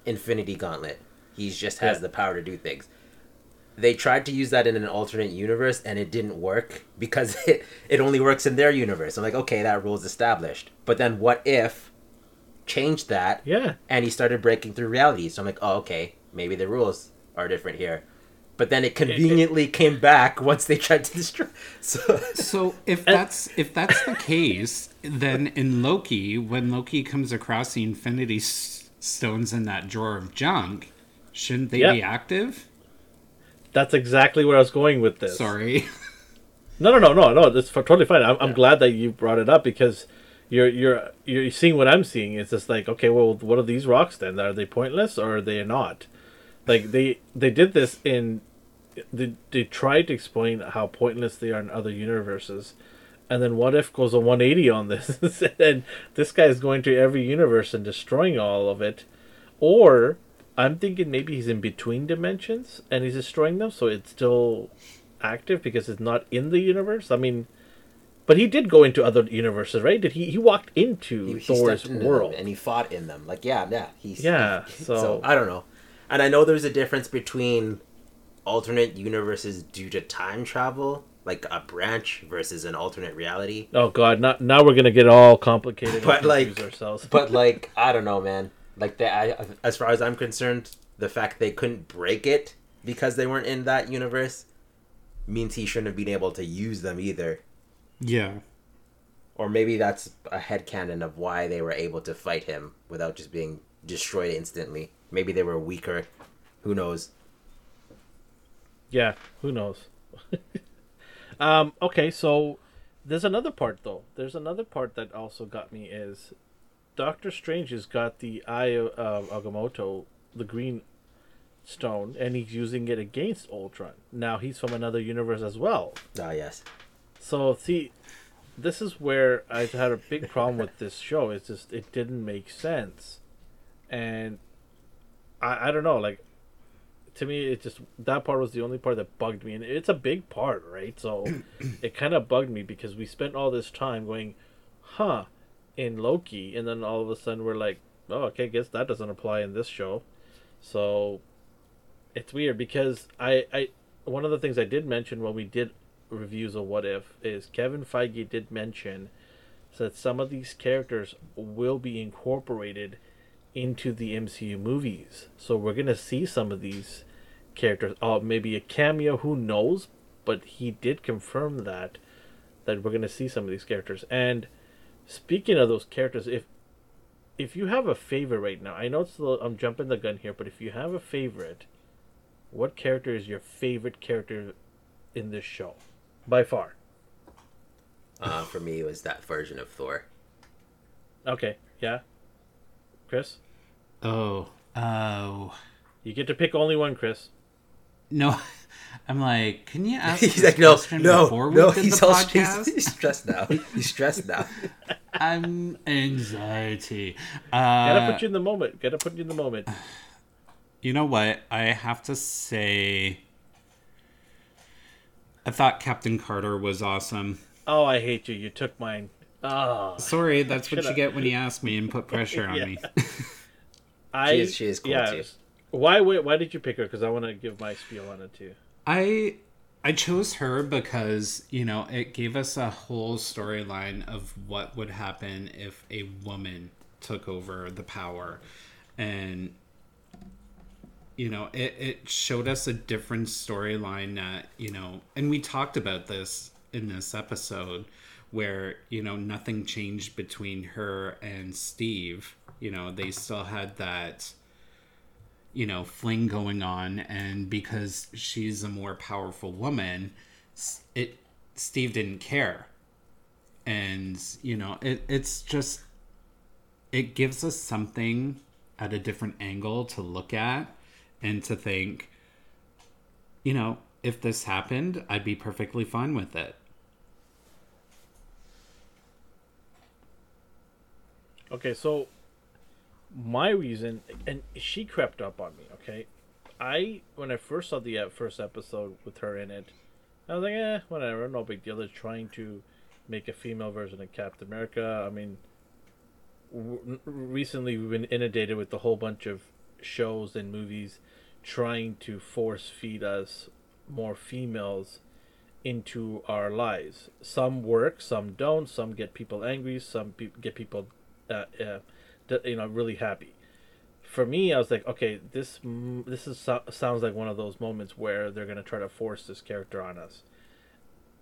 Infinity Gauntlet. He just has Yeah. the power to do things. They tried to use that in an alternate universe and it didn't work because [laughs] it, it only works in their universe. I'm like, okay, that rule's established. But then what if changed that Yeah, and he started breaking through reality. So I'm like, oh, okay, maybe the rules are different here. But then it conveniently came back once they tried to destroy. [laughs] So So if that's if that's the case, then in Loki, when Loki comes across the Infinity S- Stones in that drawer of junk, shouldn't they Yeah. be active? that's exactly where I was going with this. Sorry. No, no, no, no, no. That's totally fine. I'm, I'm glad that you brought it up because you're you're you're seeing what I'm seeing. It's just like, okay, well, what are these rocks then? Are they pointless or are they not? Like they they did this in they they tried to explain how pointless they are in other universes, and then what if goes a 180 on this [laughs] and this guy is going to every universe and destroying all of it, or I'm thinking maybe he's in between dimensions and he's destroying them, so it's still active because it's not in the universe. I mean, but he did go into other universes, right? Did he? He walked into he, he Thor's into world. and he fought in them. Like, yeah, yeah. He's, Yeah, [laughs] so, so- I don't know. And I know there's a difference between alternate universes due to time travel, like a branch versus an alternate reality. Oh God! Not now we're gonna get all complicated. But, like- ourselves. But like, I don't know, man. Like that, I, as far as I'm concerned, the fact they couldn't break it because they weren't in that universe means he shouldn't have been able to use them either. yeah. Or maybe that's a head headcanon of why they were able to fight him without just being destroyed instantly. Maybe they were weaker. Who knows? Yeah, who knows? [laughs] um, okay, so there's another part though. There's another part that also got me is Doctor Strange has got the Eye of Agamotto, the green stone, and he's using it against Ultron. Now he's from another universe as well. Ah, yes. So see, this is where I had a big problem with this show. It's just it didn't make sense, and I I don't know. Like to me, it just that part was the only part that bugged me, and it's a big part, right? So [clears throat] it kind of bugged me because we spent all this time going, huh, in Loki, and then all of a sudden we're like, oh, okay, I guess that doesn't apply in this show. So it's weird because I, I one of the things I did mention when we did reviews of What If is Kevin Feige did mention that some of these characters will be incorporated into the MCU movies. So we're gonna see some of these characters. Oh, maybe a cameo. Who knows? But he did confirm that that we're gonna see some of these characters. And speaking of those characters, if if you have a favorite right now, I know it's little, I'm jumping the gun here, but if you have a favorite, what character is your favorite character in this show, by far? Uh, for me, it was that version of Thor. Okay, yeah. Chris, Oh, oh. you get to pick only one, Chris. No, [laughs] I'm like, can you ask [laughs] He's like, no, no, before we no. He's the all podcast? he's, [laughs] he's stressed now. He's stressed now. I'm anxiety. Gotta Uh, put you in the moment. Gotta put you in the moment. you know what? I have to say, I thought Captain Carter was awesome. Oh, I hate you. You took mine. Oh, Sorry, that's what you Should've- get when you ask me and put pressure on [laughs] Yeah. me. [laughs] I. is- she is cool, yeah, too. Why? Why, why did you pick her? Because I want to give my spiel on it too. I I chose her because, you know, it gave us a whole storyline of what would happen if a woman took over the power. And you know, it, it showed us a different storyline that, you know, and we talked about this in this episode where, you know, nothing changed between her and Steve. You know, they still had that you know fling going on and because she's a more powerful woman it steve didn't care and you know it, it's just it gives us something at a different angle to look at and to think you know if this happened i'd be perfectly fine with it Okay, so my reason, and she crept up on me. Okay, I when I first saw the uh, first episode with her in it, I was like, eh, whatever, no big deal. They're trying to make a female version of Captain America. I mean, recently we've been inundated with a whole bunch of shows and movies trying to force feed us more females into our lives. Some work, some don't. Some get people angry. Some pe- get people, uh, uh, d- you know, really happy. For me, I was like, okay, this this is sounds like one of those moments where they're gonna try to force this character on us,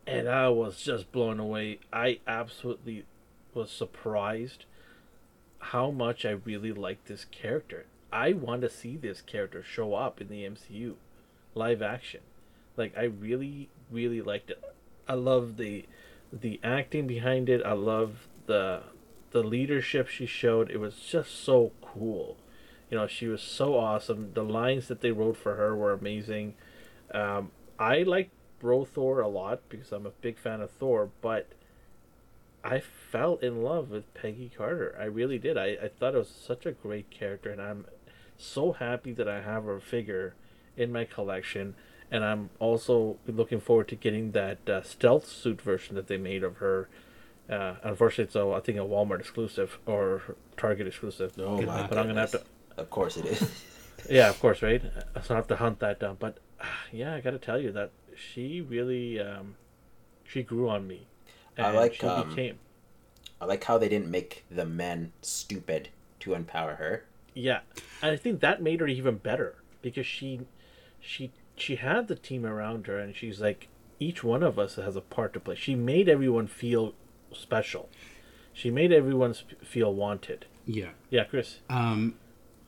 and I was just blown away. I absolutely was surprised how much I really like this character. I want to see this character show up in the MCU, live action. Like I really, really liked it. I love the the acting behind it. I love the the leadership she showed. It was just so cool. You know, she was so awesome. The lines that they wrote for her were amazing. Um, I like Bro Thor a lot because I'm a big fan of Thor, but I fell in love with Peggy Carter. I really did. I, I thought it was such a great character, and I'm so happy that I have her figure in my collection. And I'm also looking forward to getting that uh, stealth suit version that they made of her. Uh, unfortunately, it's a, I think a Walmart exclusive or Target exclusive. Oh my but I'm gonna have to. Of course it is. [laughs] Yeah, of course, right? So I have to hunt that down. But [sighs] yeah, I got to tell you that she really, um, she grew on me. I And like, she um, became. I like how they didn't make the men stupid to empower her. Yeah, and I think that made her even better because she, she, she had the team around her, and she's like, each one of us has a part to play. She made everyone feel special. She made everyone sp- feel wanted. yeah Yeah, Chris. Um,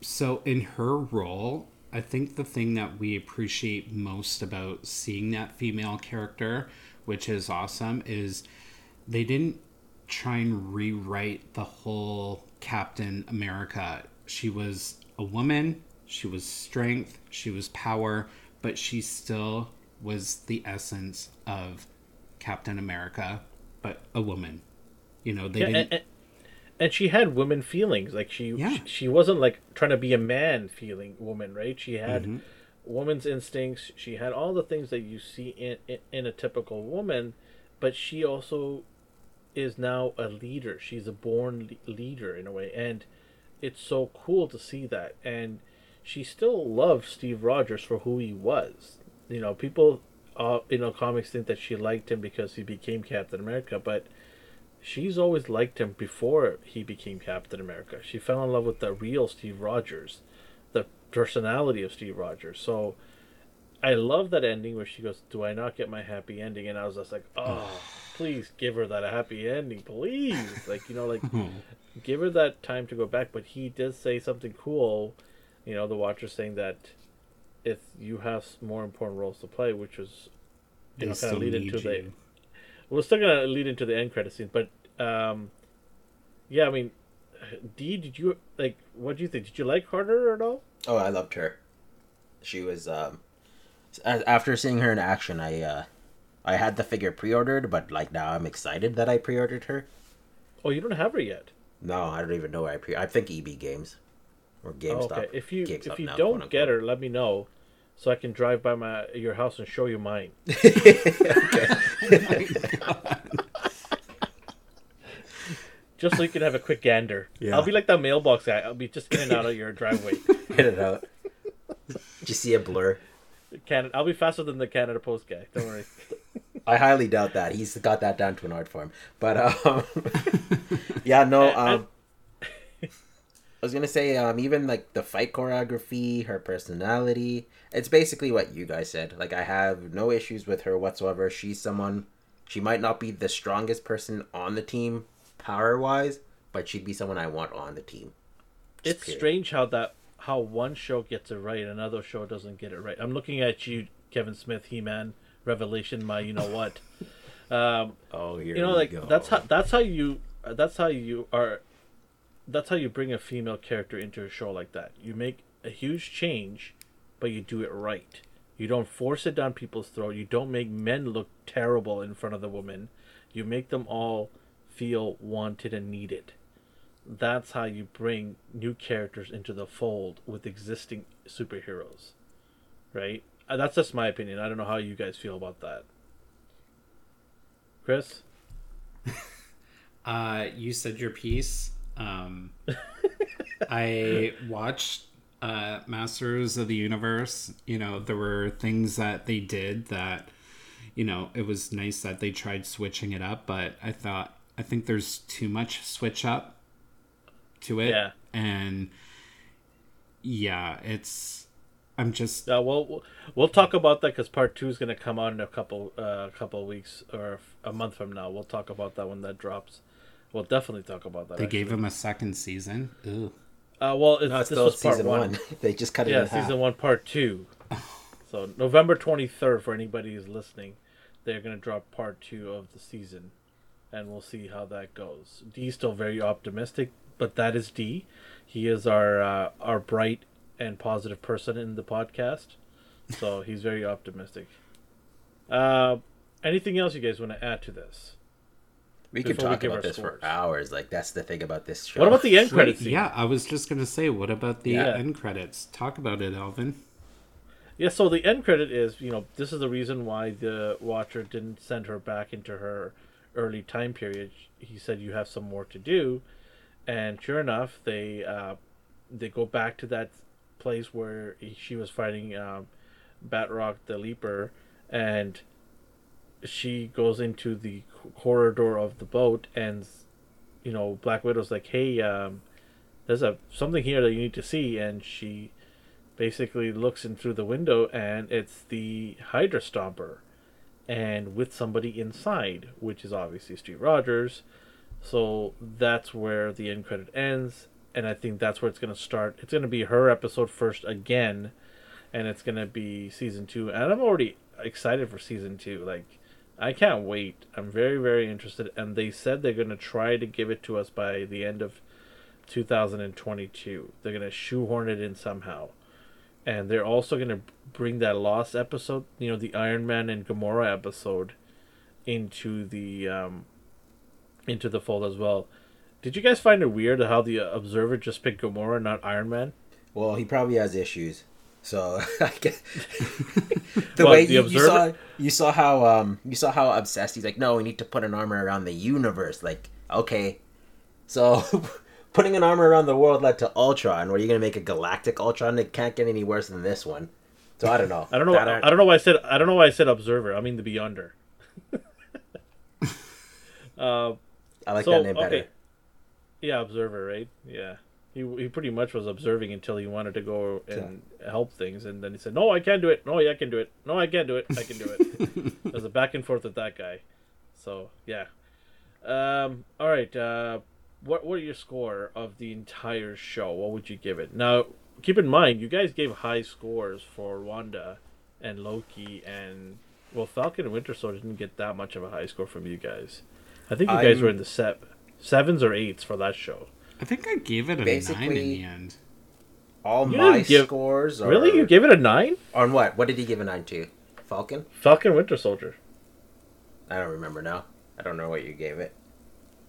so in her role, I think the thing that we appreciate most about seeing that female character, which is awesome, is they didn't try and rewrite the whole Captain America. She was a woman, she was strength, she was power, but she still was the essence of Captain America, but a woman. You know, they Yeah, didn't and, and, she had women feelings. Like she, Yeah. she, she wasn't like trying to be a man feeling woman, right? She had Mm-hmm. woman's instincts. She had all the things that you see in, in in a typical woman, but she also is now a leader. She's a born le- leader in a way, and it's so cool to see that. And she still loves Steve Rogers for who he was. You know, people, uh, you know, comics think that she liked him because he became Captain America, but she's always liked him before he became Captain America. She fell in love with the real Steve Rogers, the personality of Steve Rogers. So I love that ending where she goes, "Do I not get my happy ending?" And I was just like, "Oh, please give her that happy ending, please!" Like you know, like [laughs] give her that time to go back. But he did say something cool. You know, the Watcher saying that if you have more important roles to play, which was you They know kind of lead need into the we're still gonna lead into the end credit scene, but um, yeah, I mean, Dee, did you like? What do you think? Did you like Carter at all? Oh, I loved her. She was um after seeing her in action, I uh I had the figure pre-ordered, but like now I'm excited that I pre-ordered her. Oh, you don't have her yet. No, I don't even know where I pre I think EB Games or Oh, GameStop. okay, if you GameStop if you now, don't get her, let me know, so I can drive by my your house and show you mine. [laughs] [laughs] Just so you can have a quick gander. Yeah. I'll be like that mailbox guy. I'll be just in and out of your driveway. [laughs] hit it out. Did you see a blur? Canada. I'll be faster than the Canada Post guy. Don't worry. I highly doubt that. He's got that down to an art form. But um yeah, no, um was gonna say, um, even like the fight choreography, her personality, it's basically what you guys said. Like I have no issues with her whatsoever. She's someone she might not be the strongest person on the team power wise, but she'd be someone I want on the team. Just it's period. strange how that how one show gets it right, another show doesn't get it right. I'm looking at you, Kevin Smith, He Man, Revelation, my you know what. [laughs] Um, Oh, here you know, like go. that's how that's how you that's how you are. That's how you bring a female character into a show like that. You make a huge change, but you do it right. You don't force it down people's throat. You don't make men look terrible in front of the women. You make them all feel wanted and needed. That's how you bring new characters into the fold with existing superheroes. Right? Uh, That's just my opinion. I don't know how you guys feel about that. Chris? [laughs] Uh, you said your piece. Um, I watched uh, Masters of the Universe. You know, there were things that they did that, you know, it was nice that they tried switching it up, but I thought, I think there's too much switch up to it. Yeah. And yeah, it's, I'm just, Uh, well, we'll- talk about that because part two is going to come out in a couple uh, couple weeks or a month from now. We'll talk about that when that drops. We'll definitely talk about that. they gave him a second season. Ooh. Uh, well, it's, No, it's this still was part season one. one. [laughs] they just cut it Yeah, in half. season one, part two. So November twenty third for anybody who's listening, they're going to drop part two of the season, and we'll see how that goes. D's still very optimistic, but that is D. He is our uh, our bright and positive person in the podcast, so he's very optimistic. Uh, anything else you guys want to add to this? We could before we talk about this scores. for hours. Like that's the thing about this show. What about the end credits? scene? yeah, I was just gonna say, what about the Yeah. end credits? Talk about it, Alvin. Yeah, so the end credit is, you know, this is the reason why the Watcher didn't send her back into her early time period. He said you have some work to do, and sure enough, they uh, they go back to that place where he- she was fighting um, Batroc the Leaper, and she goes into the c- corridor of the boat, and you know, Black Widow's like, "Hey, um, there's a something here that you need to see," and she basically looks in through the window and it's the Hydra Stomper and with somebody inside, which is obviously Steve Rogers. So that's where the end credit ends, and I think that's where it's to start. It's to be her episode first again, and it's to be season two. And I'm already excited for season two. Like, I can't wait. I'm very, very interested. And they said they're going to try to give it to us by the end of 2022. They're going to shoehorn it in somehow and they're also going to bring that lost episode you know the iron man and gamora episode into the um into the fold as well did you guys find it weird how the observer just picked gamora not iron man Well, he probably has issues. So [laughs] I guess [laughs] the Well, way the you, you saw you saw how um you saw how obsessed he's like. No, we need to put an armor around the universe. Like okay, so [laughs] putting an armor around the world led to Ultron. Where you gonna make a galactic Ultron? It can't get any worse than this one. So I don't know. I don't know. That I don't know why I said. I don't know why I said observer. I mean the Beyonder. uh, I like so that name better. okay, yeah, observer, right? Yeah, he he pretty much was observing until he wanted to go and help things, and then he said, "No, I can't do it. No, yeah, I can do it. No, I can't do it. I can do it." [laughs] There's a back and forth with that guy. So yeah. Um. All right. Uh, what what are your score of the entire show? What would you give it? Now, keep in mind, you guys gave high scores for Wanda and Loki and well, Falcon and Winter Soldier didn't get that much of a high score from you guys. I think you guys I'm- were in the se- sevens or eights for that show. I think I gave it a nine in the end. All You my give- scores are Really, you gave it a nine? on what? What did he give a nine to? Falcon? Falcon Winter Soldier. I don't remember now. I don't know what you gave it.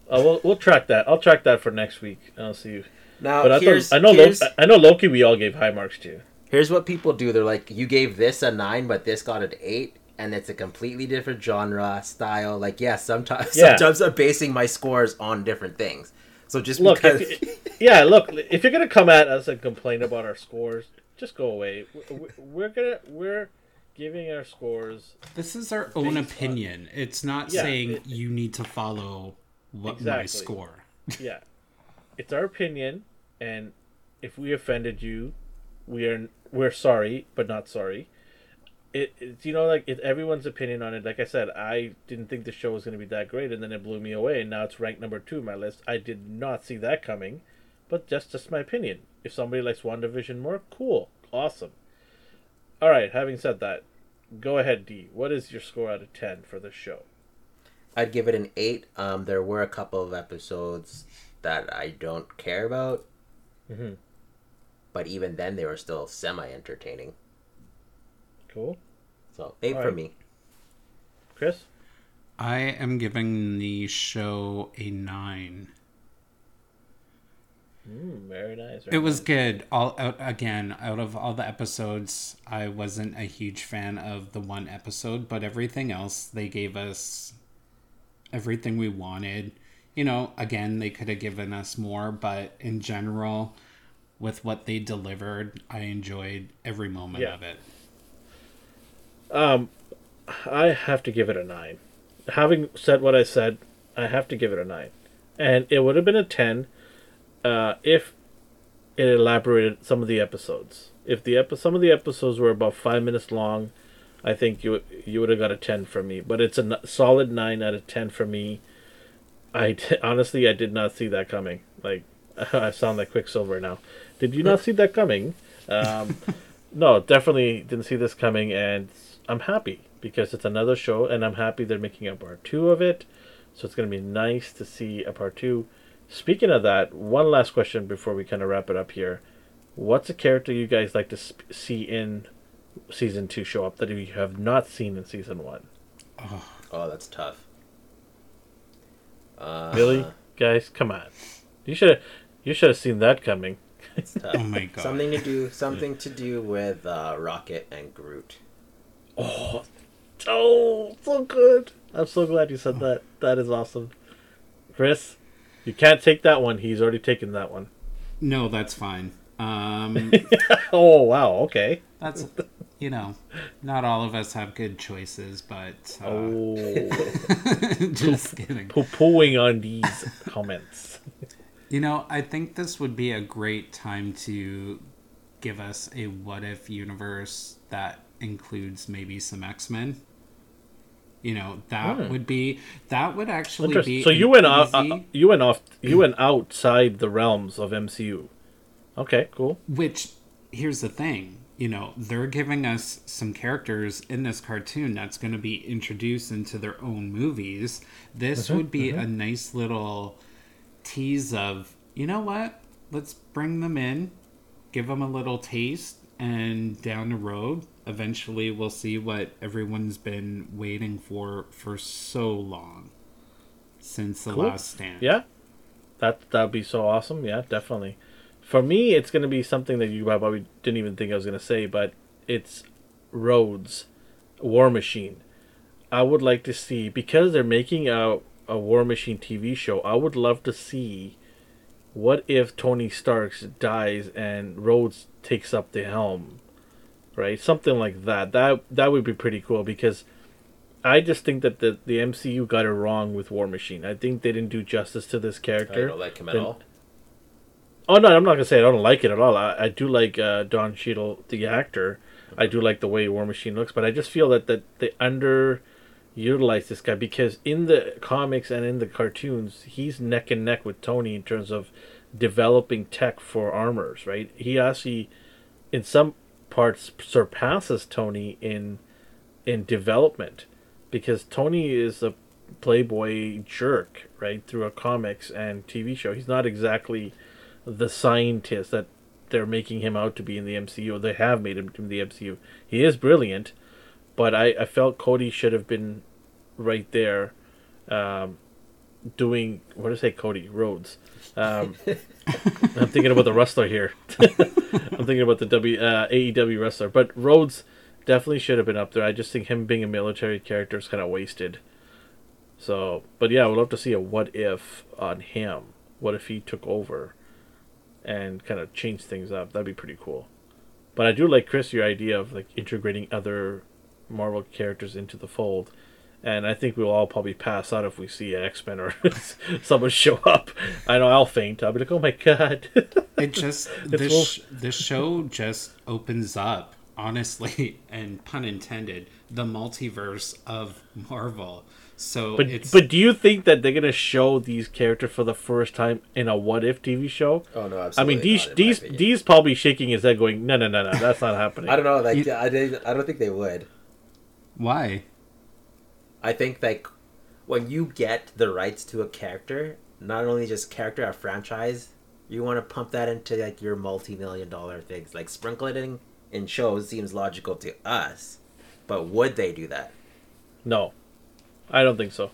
Oh, we'll we'll track that. I'll track that for next week. I'll see. You. Now But I here's thought I know Loki, I know Loki. We all gave high marks to. here's what people do. They're like, you gave this a nine, but this got an eight, and it's a completely different genre style. Like, yeah, sometimes Yeah. sometimes I'm basing my scores on different things. So just Look, because if, yeah, look. If you're gonna come at us and complain about our scores, just go away. We- We're gonna we're giving our scores. This is our own Based on- opinion. It's not Yeah, saying it- you need to follow what my score. Yeah, it's our opinion, and if we offended you, we are we're sorry, but not sorry. It, it's you know like it's everyone's opinion on it. Like I said, I didn't think the show was going to be that great, and then it blew me away, and now it's ranked number two on my list. I did not see that coming, but just just my opinion. If somebody likes WandaVision more, cool, awesome. All right. Having said that, go ahead, D. What is your score out of ten for this show? I'd give it an eight. Um, there were a couple of episodes that I don't care about, Mhm. but even then, they were still semi-entertaining. Cool, So eight for Alright. me. Chris. I am giving the show a nine. Mm, very nice. It was nice. good. All out again. Out of all the episodes, I wasn't a huge fan of the one episode, but everything else they gave us everything we wanted. You know, again, they could have given us more, but in general, with what they delivered, I enjoyed every moment Yeah. of it. Um, I have to give it a nine. Having said what I said, I have to give it a nine, and it would have been a ten uh, if it elaborated some of the episodes. If the epi- some of the episodes were about five minutes long, I think you you would have got a ten from me. But it's a n- solid nine out of ten for me. I d- [laughs] honestly I did not see that coming. Like [laughs] I sound like Quicksilver now. Did you not see that coming? Um, [laughs] no, definitely didn't see this coming, and I'm happy because it's another show, and I'm happy they're making a part two of it. So it's gonna be nice to see a part two. Speaking of that, one last question before we kind of wrap it up here. What's a character you guys like to sp- see in season two show up that you have not seen in season one? Oh, that's tough. Uh, Really, guys, come on. You should have you should have seen that coming. it's tough. [laughs] Oh my god. Something to do. Something to do with uh, Rocket and Groot. Oh, oh, so good. I'm so glad you said that. That is awesome. Chris, you can't take that one. He's already taken that one. No, that's fine. Um, [laughs] Oh, wow. Okay. that's you know, not all of us have good choices, but uh, Oh, [laughs] just kidding. poo pooing on these comments. You know, I think this would be a great time to give us a what if universe that includes maybe some X Men. You know, that Hmm. would be that would actually be So you went out. easy- Uh, you went off. You went outside the realms of MCU. Okay. Cool. Which, here's the thing, you know, they're giving us some characters in this cartoon that's going to be introduced into their own movies. This Mm-hmm, would be a nice little tease of, you know what? Let's bring them in, give them a little taste, and down the road, eventually we'll see what everyone's been waiting for for so long since the Cool. last stand. Yeah. That that'd be so awesome. Yeah, definitely. For me, it's gonna be something that you probably didn't even think I was gonna say, but it's Rhodes, War Machine. I would like to see because they're making a a War Machine TV show. I would love to see what if Tony Stark dies and Rhodes takes up the helm, right? Something like that. That that would be pretty cool because I just think that the the MCU got it wrong with War Machine. I think they didn't do justice to this I character. don't like him at all. Oh no, I'm not gonna say I don't like it at all. I, I do like uh, Don Cheadle, the actor. I do like the way War Machine looks, but I just feel that that they underutilize this guy because in the comics and in the cartoons, he's neck and neck with Tony in terms of developing tech for armors. Right? He actually, in some parts, surpasses Tony in in development because Tony is a playboy jerk, right? Through a comics and TV show, he's not exactly the scientist that they're making him out to be in the MCU. Or they have made him to the MCU. He is brilliant, but I, I felt Cody should have been right there, um, doing what did I say? Cody Rhodes. Um, I'm thinking about the wrestler here. [laughs] I'm thinking about the W uh, AEW wrestler, but Rhodes definitely should have been up there. I just think him being a military character is kind of wasted. So, but yeah, I would love to see a what if on him. What if he took over and kind of changed things up? That'd be pretty cool. But I do like Chris your idea of like integrating other Marvel characters into the fold. And I think we'll all probably pass out if we see an X Men or [laughs] someone show up. I know I'll faint. I'll be like, "Oh my god!" It just [laughs] this sh- this show just opens up, honestly, [laughs] and pun intended, the multiverse of Marvel. So But it's but do you think that they're gonna show these characters for the first time in a what if TV show? Oh no, I mean, D's not, in my D's opinion. D's probably shaking his head, going, "No, no, no, no, that's not happening." I don't know. Like You- I, I don't think they would. why I think like when you get the rights to a character, not only just character a franchise, you want to pump that into like your multi-million dollar things. Like sprinkling it in, in shows seems logical to us, but would they do that? No, I don't think so.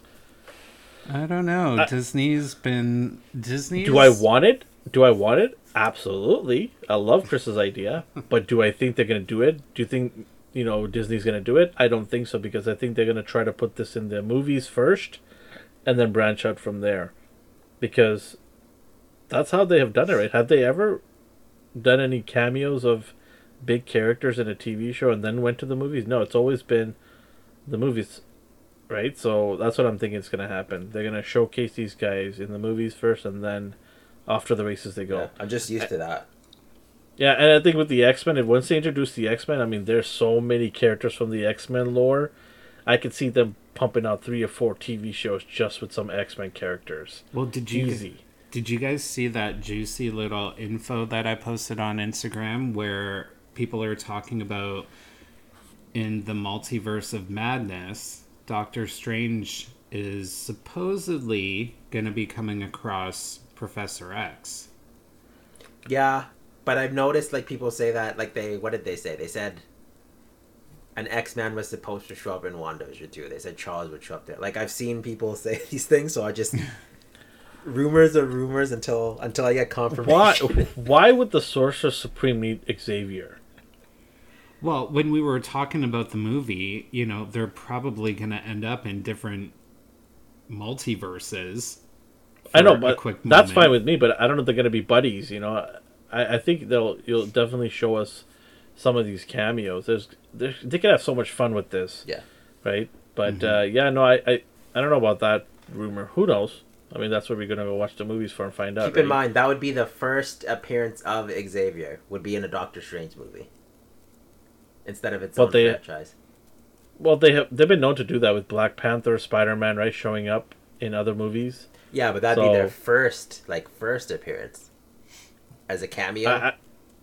I don't know. I- Disney's been Disney. Do I want it? Do I want it? Absolutely. I love Chris's idea, but do I think they're gonna do it? Do you think you know Disney's gonna do it? I don't think so because I think they're gonna try to put this in their movies first, and then branch out from there, because that's how they have done it. Right? Have they ever done any cameos of big characters in a TV show and then went to the movies? No, it's always been the movies, right? So that's what I'm thinking is going to happen. They're going to showcase these guys in the movies first, and then after the races they go. Yeah, I'm just used to that. Yeah, and I think with the X Men, once they introduce the X Men, I mean, there's so many characters from the X Men lore. I could see them pumping out three or four TV shows just with some X Men characters. Well, did you Easy. did you guys see that juicy little info that I posted on Instagram where people are talking about in the multiverse of madness, Doctor Strange is supposedly going to be coming across Professor X. Yeah, but I've noticed like people say that like they what did they say? They said an X Man was supposed to show up in WandaVision too. They said Charles would show up there. Like I've seen people [laughs] say these things, so I just rumors are rumors until until I get confirmation. Why why would the Sorcerer Supreme need Xavier? Well, when we were talking about the movie, you know, they're probably going to end up in different multiverses. I know, but quick that's fine with me. But I don't know if they're going to be buddies. You know, I, I think they'll you'll definitely show us some of these cameos. There's, there's they could have so much fun with this. Yeah. Right. But Mm-hmm. uh, yeah, no, I, I I don't know about that rumor. Who knows? I mean, that's what we're gonna go watch the movies for and find out. Keep in right? mind that would be the first appearance of Xavier would be in a Doctor Strange movie instead of its But own they- franchise. Well, they have they've been known to do that with Black Panther, Spider Man, right, showing up in other movies. Yeah, but that'd be their first like first appearance as a cameo. I,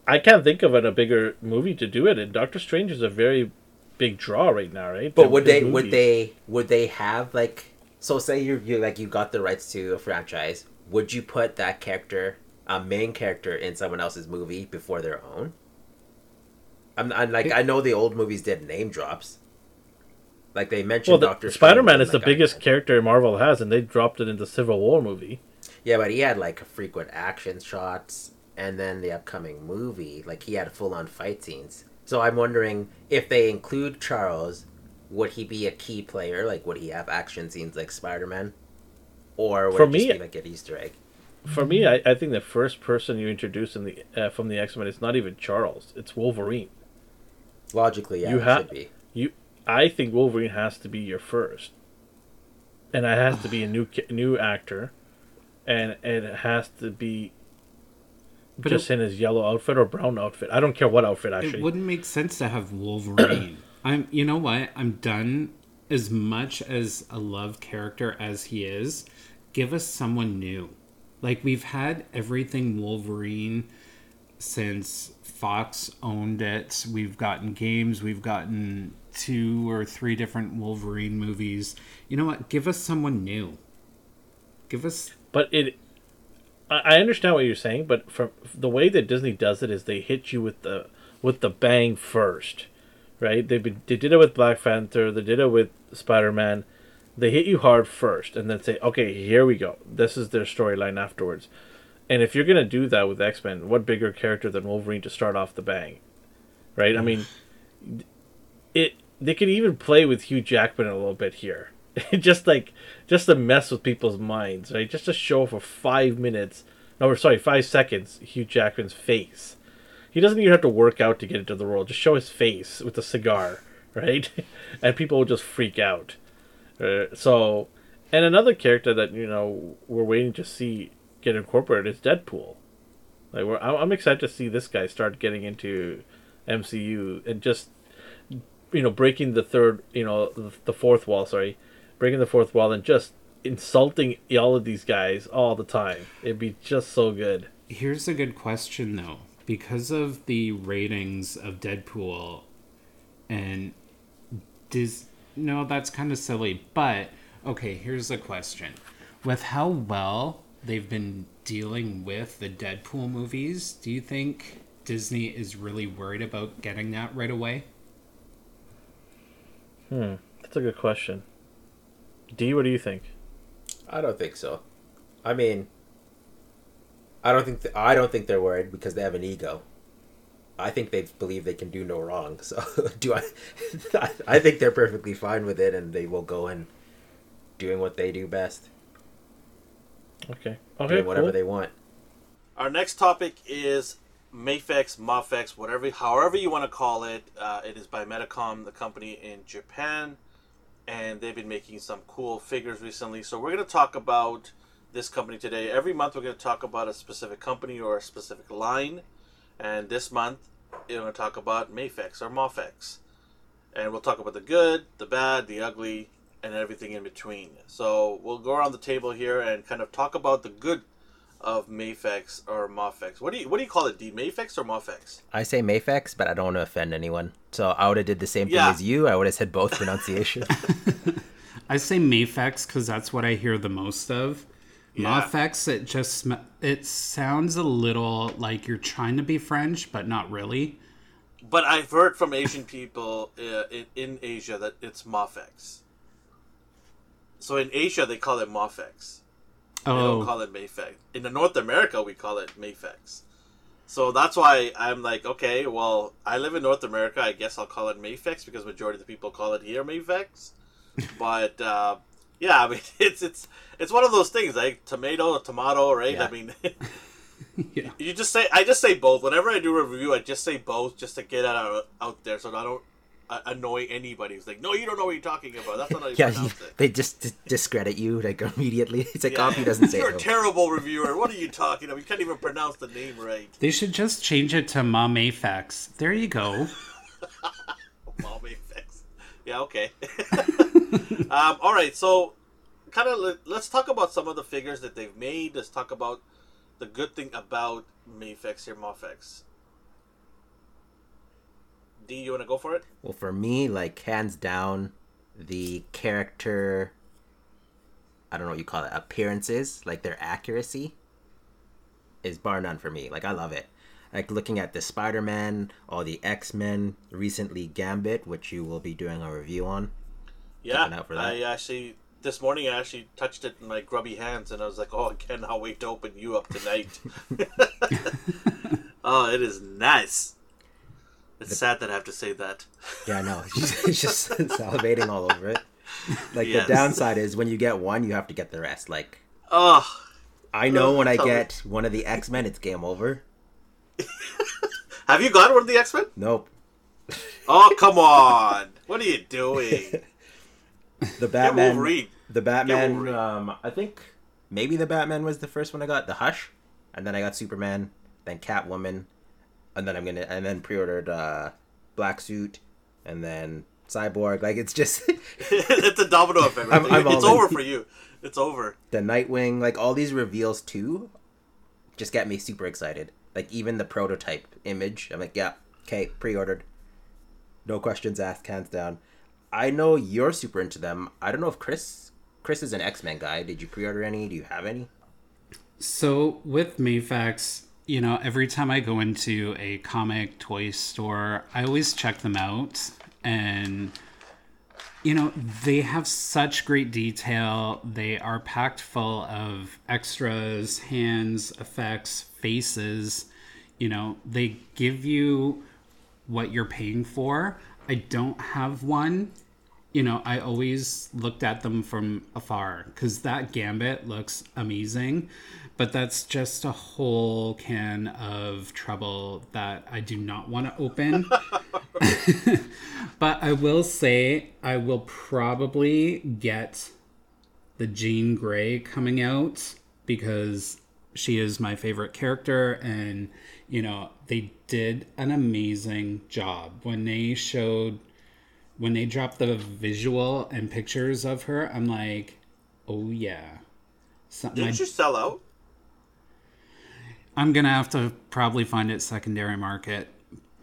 I can't think of a bigger movie to do it. And Doctor Strange is a very big draw right now, right? But They're would they would they would they have like so say you you like you got the rights to a franchise, would you put that character a main character in someone else's movie before their own? I'm, I'm like I know the old movies did name drops. Like they mentioned Well, Doctor Spider Man is the biggest character Marvel has, and they dropped it in the Civil War movie. Yeah, but he had like frequent action shots, and then the upcoming movie, like he had full on fight scenes. So I'm wondering if they include Charles, would he be a key player? Like, would he have action scenes like Spider Man, or would For me- be like an Easter egg? for me, I, I think the first person you introduce in the uh, from the X Men is not even Charles. It's Wolverine. Logically, yeah, You it ha- should be. You, I think Wolverine has to be your first, and it has to be a new new actor, and and it has to be But just it- in his yellow outfit or brown outfit. I don't care what outfit Actually, It wouldn't make sense to have Wolverine. [clears throat] I'm you know what? I'm done as much as a love character as he is. Give us someone new. Like we've had everything Wolverine since Fox owned it. We've gotten games, we've gotten two or three different Wolverine movies. You know what? Give us someone new. Give us But it, I understand what you're saying, but from the way that Disney does it is they hit you with the with the bang first, right? They they did it with Black Panther, they did it with Spider Man. They hit you hard first, and then say, "Okay, here we go. This is their storyline afterwards." And if you're gonna do that with X Men, what bigger character than Wolverine to start off the bang, right? I mean, it they could even play with Hugh Jackman a little bit here, [laughs] just like just to mess with people's minds, right? Just to show for five minutes, no, sorry, five seconds, Hugh Jackman's face. He doesn't even have to work out to get into the role. Just show his face with a cigar, right? [laughs] and people will just freak out. Uh, so, and another character that you know we're waiting to see get incorporated is Deadpool. Like, we're, I'm excited to see this guy start getting into MCU and just you know breaking the third, you know, the fourth wall. Sorry, breaking the fourth wall and just insulting all of these guys all the time. It'd be just so good. Here's a good question though. Because of the ratings of Deadpool and Dis no, that's kind of silly, but okay, here's a question. With how well they've been dealing with the Deadpool movies, do you think Disney is really worried about getting that right away? Hmm, that's a good question. D, what do you think? I don't think so. I mean, I don't think th- I don't think they're worried because they have an ego. I think they believe they can do no wrong. So [laughs] do I? [laughs] I think they're perfectly fine with it, and they will go in doing what they do best, Okay. Okay. doing whatever cool. they want. Our next topic is Mafex, Mafex, whatever, however you want to call it. Uh, it is by Medicom, the company in Japan, and they've been making some cool figures recently. So we're going to talk about this company today. Every month we're going to talk about a specific company or a specific line, and this month we're going to talk about Mafex or Mafex, and we'll talk about the good, the bad, the ugly, and everything in between. So we'll go around the table here and kind of talk about the good of Mafex or Mafex. What do you what do you call it? D Mafex or Mafex? I say Mafex, but I don't want to offend anyone. So I would have did the same thing Yeah. as you. I would have said both [laughs] pronunciation. [laughs] I say Mafex because that's what I hear the most of. Yeah. Mafex, it just sm- it sounds a little like you're trying to be French, but not really. But I've heard from Asian people uh, in, in Asia that it's Mafex. So in Asia they call it Mafex. They don't Oh, call it Mayfex. In the North America we call it Mayfex. So that's why I'm like, okay, well, I live in North America. I guess I'll call it Mayfex because majority of the people call it here Mayfex. [laughs] but uh, yeah, I mean, [laughs] it's it's it's one of those things like tomato, tomato, right? Yeah. I mean, [laughs] yeah. you just say I just say both. Whenever I do a review, I just say both just to get it out out there, so I don't annoy anybody. It's like, no, you don't know what you're talking about. That's not how you yeah, you, pronounce it. they just d- discredit you like immediately. [laughs] It's like, Yeah. oh, he doesn't say You're it. a terrible reviewer. What are you talking about? You can't even pronounce the name right. They should just change it to Ma Mafex. There you go. [laughs] Mommy fix. Yeah, okay. [laughs] um, all right, so kind of let's talk about some of the figures that they've made. Let's talk about the good thing about Mafex here, Mafex. D, you want to go for it? Well, for me, like hands down, the character, I don't know what you call it, appearances, like their accuracy, is bar none for me. Like I love it. Like looking at the Spider Man, all the X Men, recently Gambit, which you will be doing a review on. Yeah, out for that. I actually this morning I actually touched it in my grubby hands, and I was like, "Oh, I cannot wait to open you up tonight." [laughs] [laughs] oh, it is nice. It's sad that I have to say that. [laughs] Yeah, I know. It's just, [laughs] salivating all over it. Like Yes. the downside is when you get one, you have to get the rest. Like Oh, I know when I Tell me. get one of the X Men, it's game over. [laughs] Have you got one of the X Men? Nope. Oh come on! What are you doing? The Batman. The Batman. Um, I think maybe the Batman was the first one I got. The Hush, and then I got Superman, then Catwoman, and then I'm gonna and then pre-ordered uh, Black Suit, and then Cyborg. Like it's just [laughs] it's a domino effect. I'm- I'm it's all in. over for you. It's over. the Nightwing. Like all these reveals too, just get me super excited. Like even the prototype image, I'm like, yeah, okay, pre-ordered. No questions asked, hands down. I know you're super into them. I don't know if Chris Chris is an X Men guy. Did you pre-order any? Do you have any? So with Mayfax, you know, every time I go into a comic toy store, I always check them out and you know, they have such great detail. They are packed full of extras, hands, effects, faces. You know, they give you what you're paying for. I don't have one. You know, I always looked at them from afar because that gambit looks amazing, but that's just a whole can of trouble that I do not want to open. [laughs] but I will say I will probably get the Jean Grey coming out because she is my favorite character and you know they did an amazing job when they showed when they dropped the visual and pictures of her i'm like oh yeah so, my- Didn't you sell out? I'm gonna have to probably find it secondary market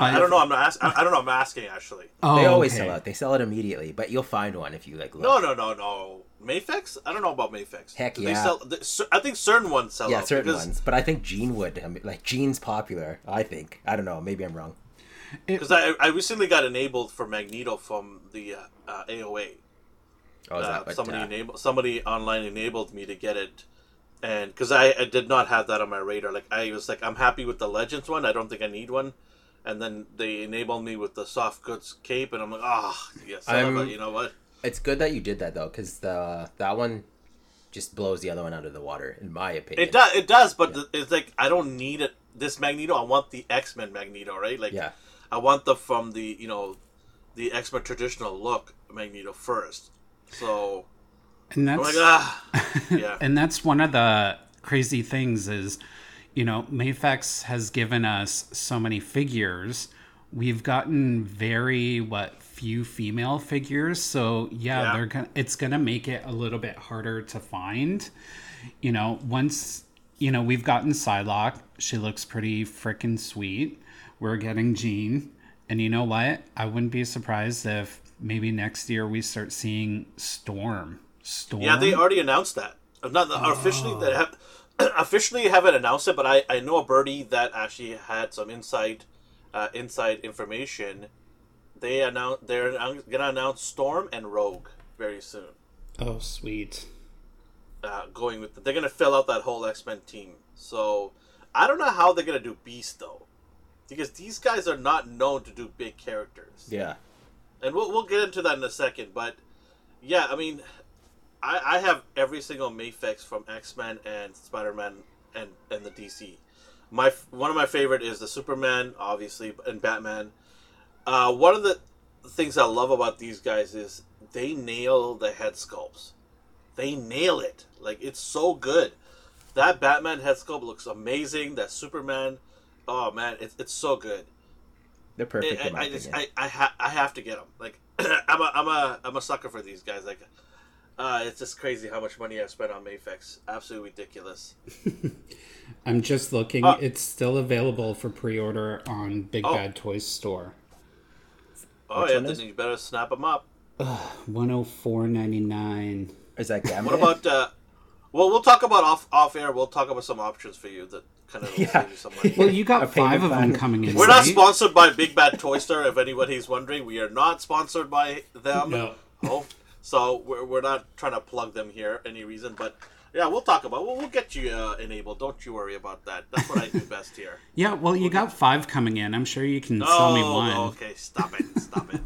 but I don't know. I'm not. Ask- I I don't know. I'm asking actually. oh, they always okay. sell out. They sell it immediately, but you'll find one if you like look. No, no, no, no. Mayfex? I don't know about Mayfex. Heck They yeah. sell. they- I think certain ones sell yeah, out. certain because, ones. But I think Jean would. I mean, like Jean's popular. I think. I don't know. Maybe I'm wrong. Because I, I recently got enabled for Magneto from the uh, uh, AOA. Oh, is Uh, what, somebody uh, enabled somebody online enabled me to get it, and because I, I did not have that on my radar. Like I was like, I'm happy with the Legends one. I don't think I need one. And then they enabled me with the soft goods cape, and I'm like, ah, yes, I'm- you know what? It's good that you did that though, because the that one just blows the other one out of the water, in my opinion. It does, it does, but the, it's like I don't need it. This Magneto, I want the X Men Magneto, right? Like, Yeah. I want the from the you know, the X Men traditional look Magneto first. So and that's like, ah, yeah. [laughs] and that's one of the crazy things is you know mayfex has given us so many figures. We've gotten very what few female figures. So yeah, Yeah. they're gonna it's gonna make it a little bit harder to find. You know once you know we've gotten psylocke. She looks pretty freaking sweet. We're getting jean. And you know what? I wouldn't be surprised if maybe next year we start seeing storm storm Yeah, they already announced that. Not officially. They have [clears throat] officially haven't announced it, but I, I know a birdie that actually had some inside uh, inside information. They announced they're gonna announce Storm and Rogue very soon. oh sweet Uh, going with they're gonna fill out that whole X Men team. So I don't know how they're gonna do Beast though, because these guys are not known to do big characters Yeah. and we'll, we'll get into that in a second. But yeah, I mean, I, I have every single Mayfex from X Men and Spider Man and and the DC. My one of my favorite is the Superman, obviously, and Batman. Uh, one of the things I love about these guys is they nail the head sculpts. They nail it. Like it's so good. That Batman head sculpt looks amazing. That Superman, oh man, it's it's so good. They're perfect I, in my I just. I I, ha- I have to get them. Like [clears throat] I'm a I'm a I'm a sucker for these guys. Like uh, it's just crazy how much money I've spent on Mayfex. Absolutely ridiculous. [laughs] i'm just looking Uh, it's still available for pre-order on big Oh. bad toys store Oh Which yeah, one then is- you better snap them up. 104.99 Is that Gambit? What about uh? Well, we'll talk about off off air. We'll talk about some options for you that kind of [laughs] Yeah. save you some money. well you got five of them plan. coming in We're not sponsored by Big Bad Toy Store. If anybody's wondering, we are not sponsored by them. No. Oh, so we're, we're not trying to plug them here any reason, but yeah, we'll talk about. We'll, we'll get you uh, enabled. Don't you worry about that. That's what I do best here. [laughs] yeah well you got five coming in i'm sure you can Oh, sell me one Oh okay, stop it, stop it.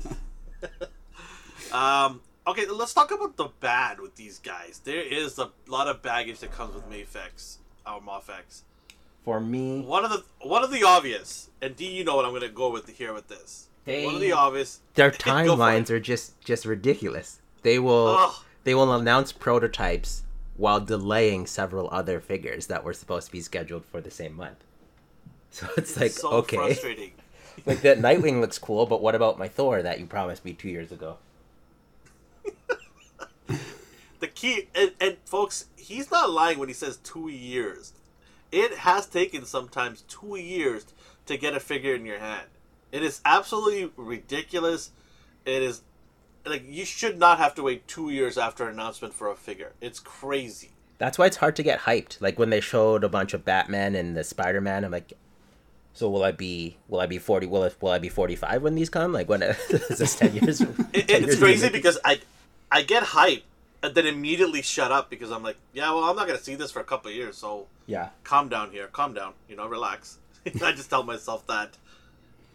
[laughs] um, okay, let's talk about the bad with these guys. There is a lot of baggage that comes with Mayfex. our Mafex. For me, One of the one of the obvious, and D, you know what I'm gonna go with here with this. They- One of the obvious. their [laughs] timelines are just just ridiculous. They will Ugh. they will announce prototypes while delaying several other figures that were supposed to be scheduled for the same month. [laughs] So it's like so okay, frustrating. [laughs] like that Nightwing looks cool, but what about my Thor that you promised me two years ago? [laughs] The key, and, and folks, he's not lying when he says two years. It has taken sometimes two years to get a figure in your hand. It is absolutely ridiculous. It is like you should not have to wait two years after an announcement for a figure. It's crazy. That's why it's hard to get hyped. Like when they showed a bunch of Batman and the Spider Man, I'm like, so will I be will I be forty? Will it, will I be forty five when these come? Like when [laughs] is this ten years? [laughs] It, 10 it's years crazy because I I get hype and then immediately shut up because I'm like, yeah, well, I'm not gonna see this for a couple of years, so yeah. calm down here, calm down, you know, relax. [laughs] I just tell myself that.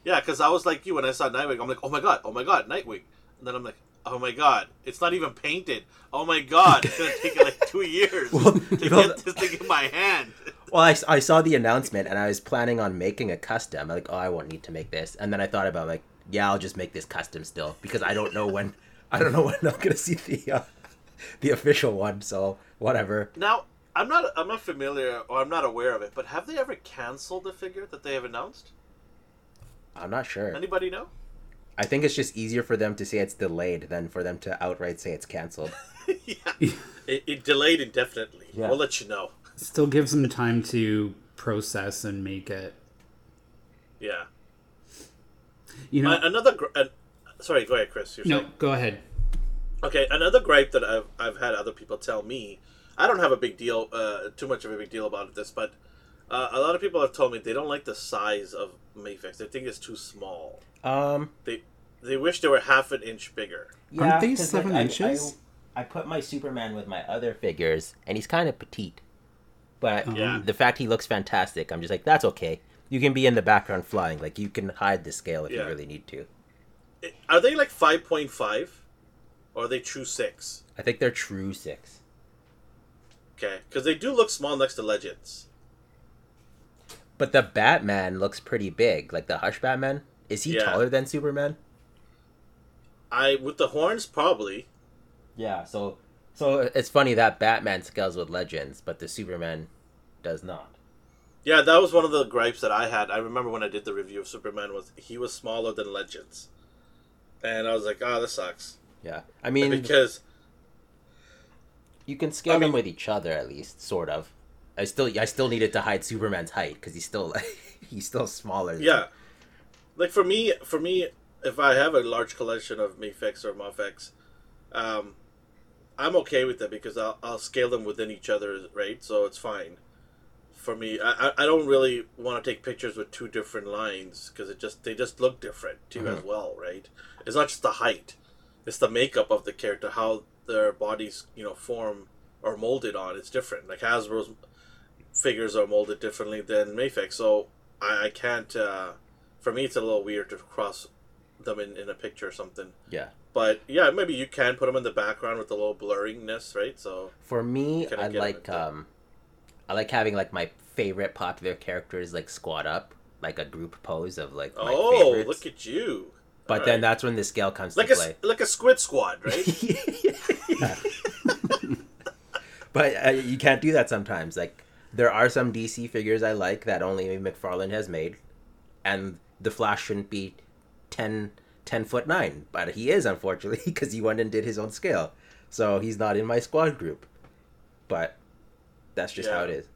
Yeah, because I was like you when I saw Nightwing. I'm like, oh my god, oh my god, Nightwing, and then I'm like, oh my god, it's not even painted. Oh my god, it's gonna take like two [laughs] years Well, to get this thing in my hand. Well, I, I saw the announcement and I was planning on making a custom. I'm like, oh, I won't need to make this. And then I thought about like, yeah, I'll just make this custom still because I don't know when I don't know [laughs] when I'm gonna see the uh, the official one. So whatever. Now, I'm not I'm not familiar or I'm not aware of it, but have they ever canceled the figure that they have announced? I'm not sure. Anybody know? I think it's just easier for them to say it's delayed than for them to outright say it's canceled. [laughs] yeah, it, it delayed indefinitely. Yeah. We'll let you know. Still gives them time to process and make it. Yeah. You know, Uh, another. Gr- uh, sorry, go ahead, Chris. You're no, saying. go ahead. Okay, another gripe that I've I've had other people tell me. I don't have a big deal, uh, too much of a big deal about this, but uh, a lot of people have told me they don't like the size of Mayfix. They think it's too small. Um, They they wish they were half an inch bigger. Aren't they 'cause, seven I- inches? I, I put my Superman with my other figures, and he's kind of petite. But Yeah. the fact he looks fantastic, I'm just like, that's okay. You can be in the background flying. Like you can hide the scale if Yeah. you really need to. Are they like five point five, or are they true six? I think they're true six. Okay, because they do look small next to Legends. But the Batman looks pretty big. Like the Hush Batman. Is he Yeah. taller than Superman? I with the horns probably. Yeah. So so it's funny that Batman scales with Legends, but the Superman does not. Yeah, that was one of the gripes that I had. I remember when I did the review of Superman was he was smaller than Legends, and I was like, oh, this sucks Yeah. I mean, because you can scale I them with each other at least, sort of. I still I still needed to hide Superman's height because he's still [laughs] he's still smaller. than- yeah, like for me, for me, if I have a large collection of Mafex or Mafex, um, I'm okay with that because I'll, I'll scale them within each other, right? So it's fine. For me, I, I- don't really want to take pictures with two different lines because it just they just look different too as well, right? It's not just the height; it's the makeup of the character, how their bodies, you know, form or molded on. It's different. Like Hasbro's figures are molded differently than Mayfix, so I, I can't. Uh, for me, it's a little weird to cross them in, in a picture or something. Yeah. But yeah, maybe you can put them in the background with a little blurriness, right? So For me, I like um, I like having like my favorite popular characters like squat up, like a group pose of like my oh, favorites. look at you! but All then right. that's when the scale comes like to a play. like a Squid Squad, right? [laughs] [laughs] But uh, you can't do that sometimes. Like there are some DC figures I like that only McFarlane has made, and the Flash shouldn't be 10, 10 foot nine, but he is unfortunately [laughs] because he went and did his own scale, so he's not in my squad group. But that's just how it is.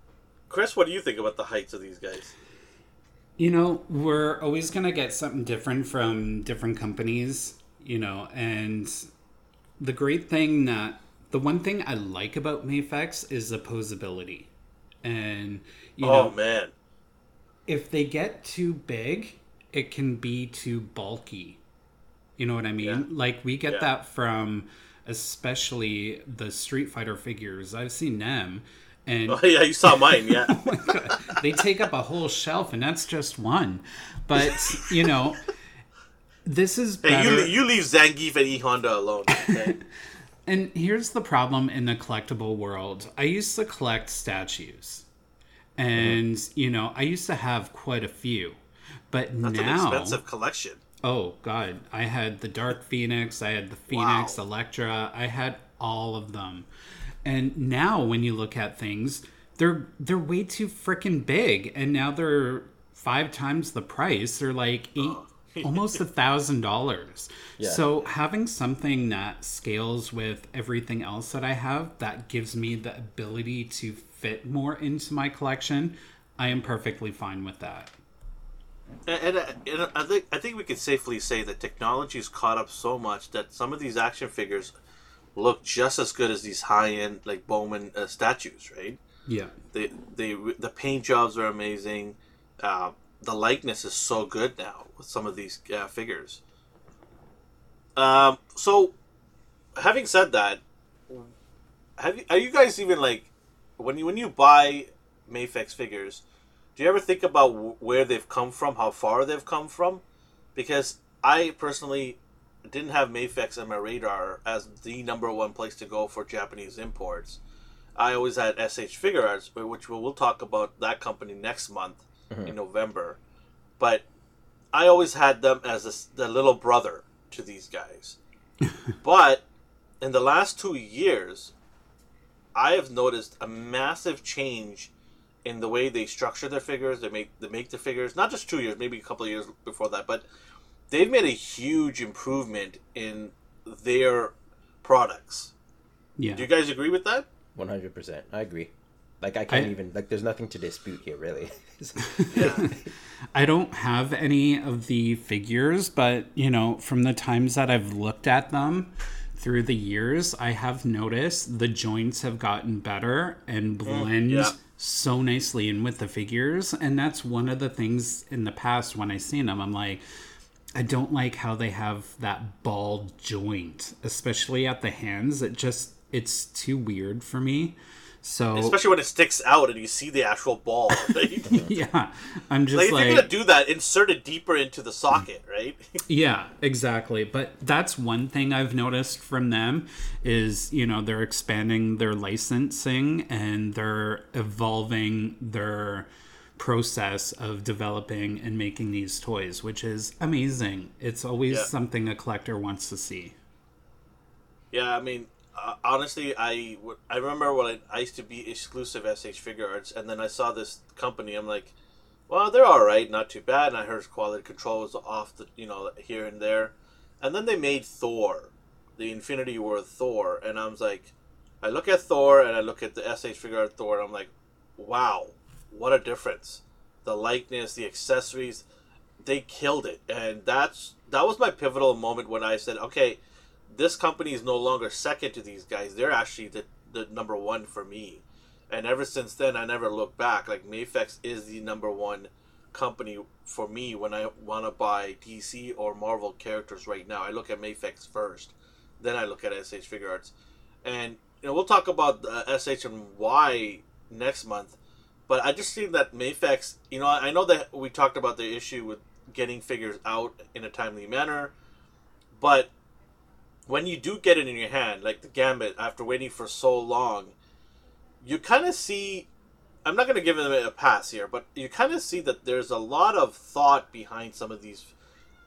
Chris, what do you think about the heights of these guys? You know, we're always going to get something different from different companies, you know, and the great thing that the one thing I like about Mayfex is the posability. And, you oh know, man, if they get too big, it can be too bulky. You know what I mean? Yeah. Like we get Yeah. that from especially the Street Fighter figures. I've seen them and oh yeah, you saw [laughs] mine, yeah. Oh they take up a whole shelf and that's just one. But, you know, this is hey, you you leave Zangief and E Honda alone. Okay? [laughs] And here's the problem in the collectible world. I used to collect statues. And, mm-hmm. you know, I used to have quite a few. But That's an now expensive collection. Oh god, I had the Dark Phoenix, I had the Phoenix, Wow. Elektra, I had all of them. And now when you look at things, they're they're way too freaking big and now they're five times the price. They're like eight almost a thousand dollars. So having something that scales with everything else that I have that gives me the ability to fit more into my collection, I am perfectly fine with that. And, and, and I think I think we can safely say that technology's caught up so much that some of these action figures look just as good as these high end like Bowman uh, statues, right? Yeah. They, they the paint jobs are amazing. Uh, the likeness is so good now with some of these uh, figures. Um, so, having said that, have you, are you guys even like when you when you buy Mayfex figures? Do you ever think about wh- where they've come from, how far they've come from? Because I personally didn't have Mayfex on my radar as the number one place to go for Japanese imports. I always had SH Figuarts, which we'll talk about that company next month Mm-hmm. in November. But I always had them as a s the little brother to these guys. [laughs] but in the last two years, I have noticed a massive change in the way they structure their figures. They make they make the figures not just two years, maybe a couple of years before that, but they've made a huge improvement in their products. Yeah. Do you guys agree with that? One hundred percent. I agree. Like I can't I- even like. There's nothing to dispute here, really. Yeah. [laughs] [laughs] I don't have any of the figures, but you know, from the times that I've looked at them through the years, I have noticed the joints have gotten better and blend yeah. so nicely in with the figures. And that's one of the things in the past when I seen them, I'm like, I don't like how they have that ball joint, especially at the hands. It just it's too weird for me. So Especially when it sticks out and you see the actual ball. [laughs] Right? yeah, I'm just like, if you're gonna do that, insert it deeper into the socket, right? [laughs] Yeah, exactly. But that's one thing I've noticed from them is, you know, they're expanding their licensing and they're evolving their process of developing and making these toys, which is amazing. It's always Yeah. something a collector wants to see. Yeah, I mean, uh, honestly, I I remember when I, I used to be exclusive SH Figuarts, and then I saw this company. I'm like, well, they're all right, not too bad. And I heard quality control was off the, you know, here and there, and then they made Thor, the Infinity War Thor, and I was like, I look at Thor and I look at the SH Figuart Thor, and I'm like, wow, what a difference! The likeness, the accessories, they killed it, and that's that was my pivotal moment when I said, okay this company is no longer second to these guys. They're actually the, the number one for me. And ever since then, I never looked back. Like, Mayfex is the number one company for me when I want to buy DC or Marvel characters right now. I look at Mayfex first. Then I look at SH Figuarts. And, you know, we'll talk about uh, SH and why next month. But I just see that Mayfex, you know, I know that we talked about the issue with getting figures out in a timely manner. But when you do get it in your hand, like the Gambit, after waiting for so long, you kind of see. I'm not going to give them a pass here, but you kind of see that there's a lot of thought behind some of these,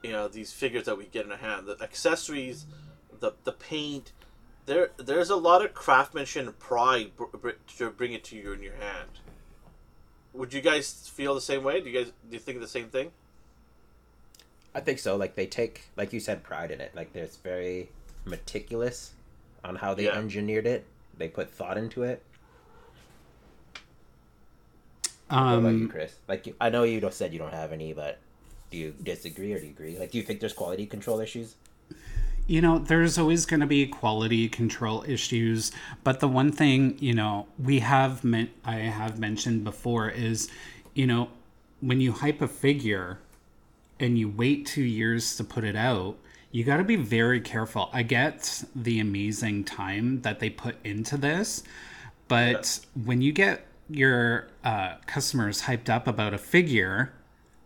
you know, these figures that we get in our hand. The accessories, the the paint. There, there's a lot of craftsmanship and pride to bring it to you in your hand. Would you guys feel the same way? Do you guys do you think the same thing? I think so. Like they take, like you said, pride in it. Like there's very meticulous on how they Yeah. engineered it. They put thought into it. What Um, about you, Chris? Like you, I know you don't- said you don't have any, but do you disagree or do you agree? Like, do you think there's quality control issues? you know, there's always going to be quality control issues, but the one thing, you know, we have meant I have mentioned before is, you know, when you hype a figure and you wait 2 years to put it out, you got to be very careful. I get the amazing time that they put into this, but when you get your uh, customers hyped up about a figure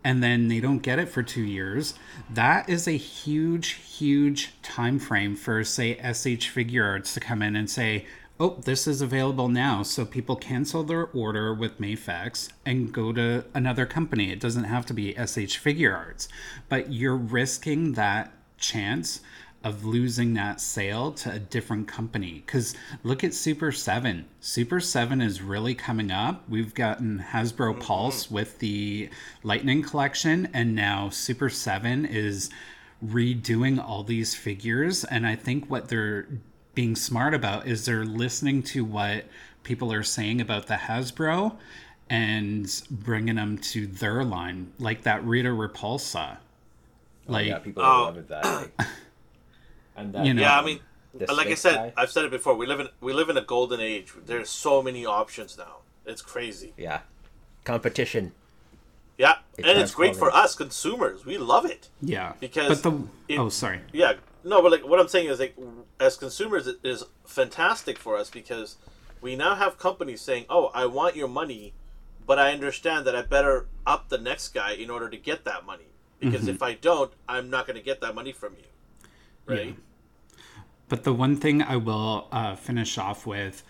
and then they don't get it for two years that is a huge huge time frame for say sh figuarts to come in and say oh, this is available now. So people cancel their order with Mayfex and go to another company. It doesn't have to be SH Figuarts, but you're risking that chance of losing that sale to a different company. Because look at Super 7. Super 7 is really coming up. We've gotten Hasbro mm-hmm. Pulse with the Lightning Collection, and now Super 7 is redoing all these figures. And I think what they're being smart about is they're listening to what people are saying about the Hasbro and bringing them to their line, like that Rita Repulsa. Oh, like, yeah, people Oh. love that. Like, and that, You know, Yeah, I mean, like I said, guy. I've said it before. We live in we live in a golden age. There's so many options now. It's crazy. yeah, competition. Yeah, It and it's great for us consumers. We love it. yeah. Because but the it- oh, sorry. Yeah, no, but like what I'm saying is like as consumers, it is fantastic for us because we now have companies saying, "Oh, I want your money, but I understand that I better up the next guy in order to get that money because if I don't, I'm not going to get that money from you." Right? But the one thing I will uh, finish off with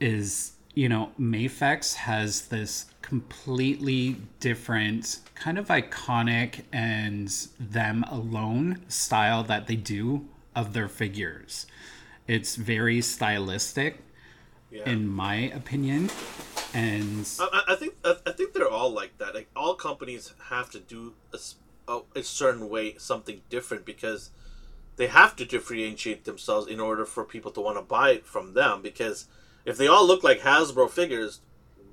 is, you know, Mayfex has this completely different, kind of iconic and them alone style that they do of their figures. It's very stylistic, Yeah. in my opinion. And I, I- think I, I think they're all like that. Like all companies have to do a, a- a certain way something different because they have to differentiate themselves in order for people to want to buy it from them. Because if they all look like Hasbro figures,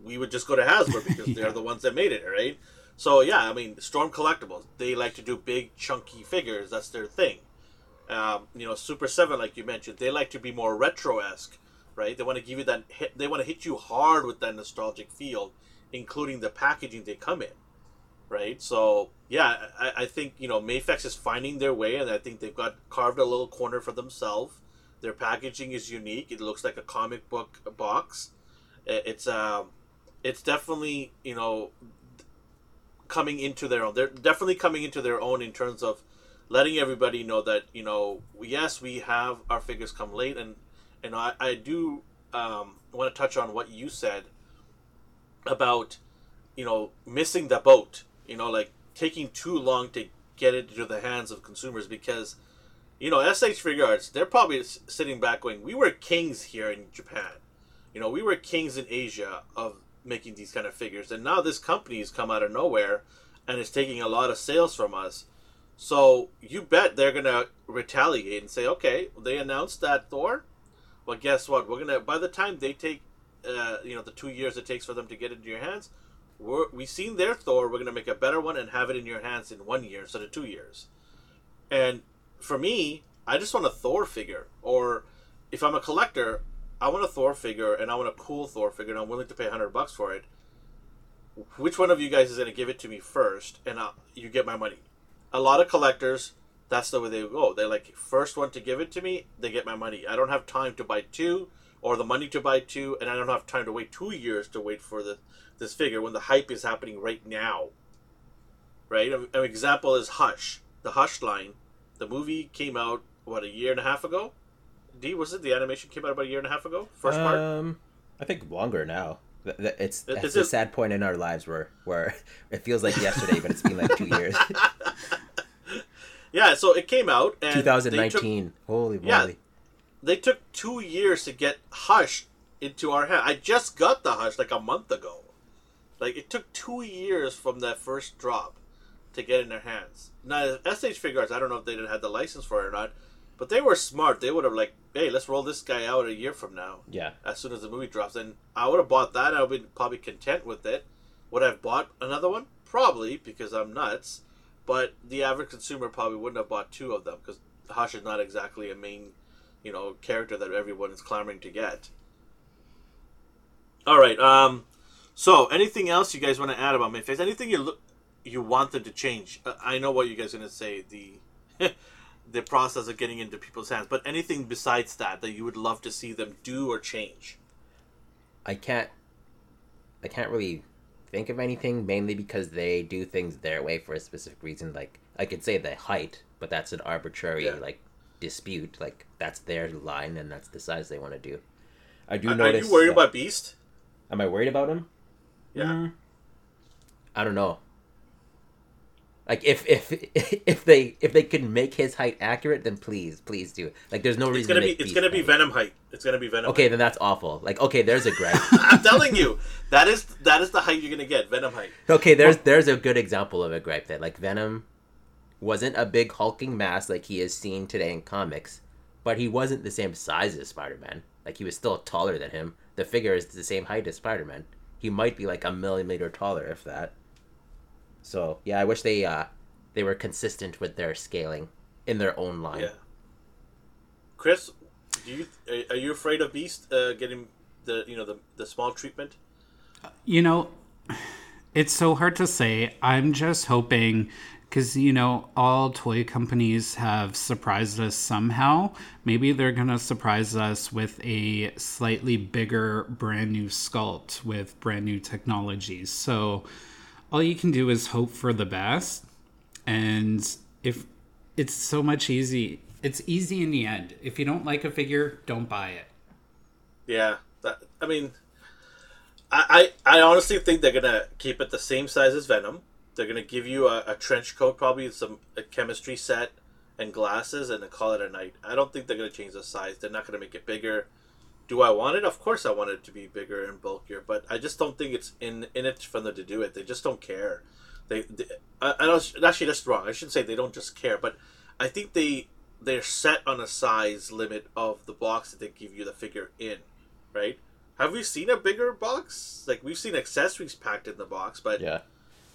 we would just go to Hasbro [laughs] because they're the ones that made it, right? So yeah, I mean, Storm Collectibles, they like to do big chunky figures. That's their thing. Um, you know, Super Seven, like you mentioned, they like to be more retro esque, right? They want to give you that. Hit, they want to hit you hard with that nostalgic feel, including the packaging they come in, right? So yeah, I, I think you know Mayfex is finding their way, and I think they've got carved a little corner for themselves. Their packaging is unique. It looks like a comic book box. It's um, it's definitely you know coming into their own. They're definitely coming into their own in terms of letting everybody know that you know yes we have our figures come late and and I, I do um, want to touch on what you said about you know missing the boat you know like taking too long to get it into the hands of consumers because you know sh figuarts they're probably sitting back going we were kings here in japan you know we were kings in asia of making these kind of figures and now this company has come out of nowhere and is taking a lot of sales from us so you bet they're gonna retaliate and say, okay, they announced that Thor. Well, guess what? We're gonna by the time they take, uh, you know, the two years it takes for them to get into your hands, we're, we've seen their Thor. We're gonna make a better one and have it in your hands in one year instead of two years. And for me, I just want a Thor figure. Or if I'm a collector, I want a Thor figure and I want a cool Thor figure and I'm willing to pay hundred bucks for it. Which one of you guys is gonna give it to me first, and I'll, you get my money? a lot of collectors that's the way they go they're like first one to give it to me they get my money i don't have time to buy two or the money to buy two and i don't have time to wait two years to wait for the this figure when the hype is happening right now right an an example is hush the hush line the movie came out what a year and a half ago d was it the animation came out about a year and a half ago first part Um, I think longer now. It's it's it- a sad point in our lives where where [laughs] it feels like yesterday, but it's been like two years. [laughs] yeah so it came out and they took- 2019. Holy moly! Yeah. They took two years to get Hush into our hand. I just got the Hush like a month ago. Like it took two years from that first drop to get in their hands. Now SH Figuarts, I don't know if they didn't have the license for it or not, but they were smart. They would have like, hey, let's roll this guy out a year from now. Yeah. As soon as the movie drops, and I would have bought that. I would have been probably content with it. Would I have bought another one? Probably because I'm nuts. But the average consumer probably wouldn't have bought two of them because Hush is not exactly a main, you know, character that everyone is clamoring to get. All right. Um. So, anything else you guys want to add about Mayface? Anything you look you want them to change? Uh, I know what you guys are gonna say. The [laughs] the process of getting into people's hands, but anything besides that that you would love to see them do or change? I can't. I can't really think of anything, mainly because they do things their way for a specific reason. Like I could say the height, but that's an arbitrary Yeah. like dispute. Like that's their line, and that's the size they want to do. I do Are, are you worried that- about Beast? Am I worried about him? Yeah. Mm, I don't know. Like if if [laughs] if they if they can make his height accurate, then please please do. Like there's no It's reason. gonna to be it's gonna be height. Venom height. It's gonna be Venom. Okay, height. then that's awful. Like okay, there's a gripe. [laughs] I'm telling you, that is that is the height you're gonna get. Venom height. okay, there's there's a good example of a gripe then. Like Venom wasn't a big hulking mass like he is seen today in comics, but he wasn't the same size as Spider-Man. Like he was still taller than him. The figure is the same height as Spider-Man. He might be like a millimeter taller if that. So yeah, I wish they uh they were consistent with their scaling in their own line. Yeah. Chris, do you are- are you afraid of Beast uh, getting the you know the the small treatment? You know, it's so hard to say. I'm just hoping because, you know, all toy companies have surprised us somehow. Maybe they're going to surprise us with a slightly bigger, brand new sculpt with brand new technologies. So all you can do is hope for the best. And if it's so much easy, it's easy in the end. If you don't like a figure, don't buy it. Yeah, that, I mean, I, I I honestly think they're gonna keep it the same size as Venom. They're gonna give you a, a trench coat, probably some a chemistry set and glasses, and call it a night. I don't think they're gonna change the size. They're not gonna make it bigger. Do I want it? Of course, I want it to be bigger and bulkier, but I just don't think it's in in it for them to do it. They just don't care. They, they I, don't actually that's wrong. I shouldn't say they don't just care, but I think they they're set on a size limit of the box that they give you the figure in, right? Have we seen a bigger box? Like we've seen accessories packed in the box, but Yeah.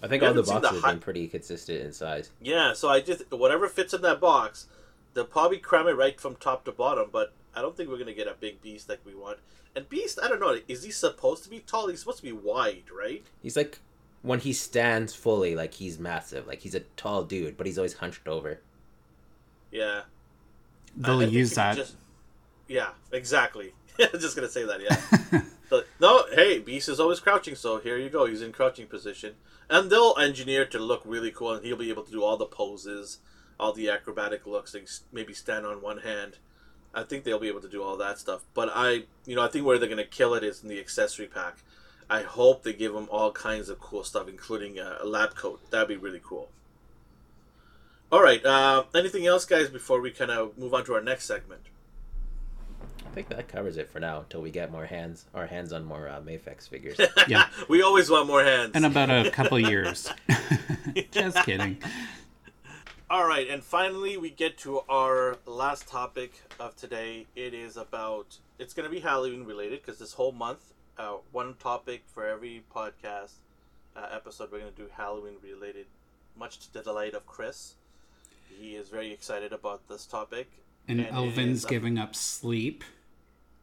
I think all the haven't the boxes have been pretty consistent in size. Yeah, so I just whatever fits in that box, they'll probably cram it right from top to bottom. But I don't think we're gonna get a big beast like we want. And beast, I don't know, is he supposed to be tall? He's supposed to be wide, right? He's like when he stands fully, like he's massive. Like he's a tall dude, but he's always hunched over. Yeah, They'll I think use that. just- yeah, exactly. [laughs] I was just gonna say that. Yeah. but no, hey, Beast is always crouching, so here you go. He's in crouching position, and they'll engineer to look really cool, and he'll be able to do all the poses, all the acrobatic looks, like maybe stand on one hand. I think they'll be able to do all that stuff. But I, you know, I think where they're gonna kill it is in the accessory pack. I hope they give him all kinds of cool stuff, including a, a lab coat. That'd be really cool. All right. Uh, anything else, guys, before we kind of move on to our next segment? I think that covers it for now until we get more hands, our hands on more uh, Mayfex figures. [laughs] Yeah. we always want more hands. In about a [laughs] couple years. [laughs] Just kidding. All right, and finally we get to our last topic of today. It is about it's going to be Halloween related because this whole month, uh, one topic for every podcast uh, episode, we're going to do Halloween related. Much to the delight of Chris, he is very excited about this topic. And And Elvin's is a- giving up sleep.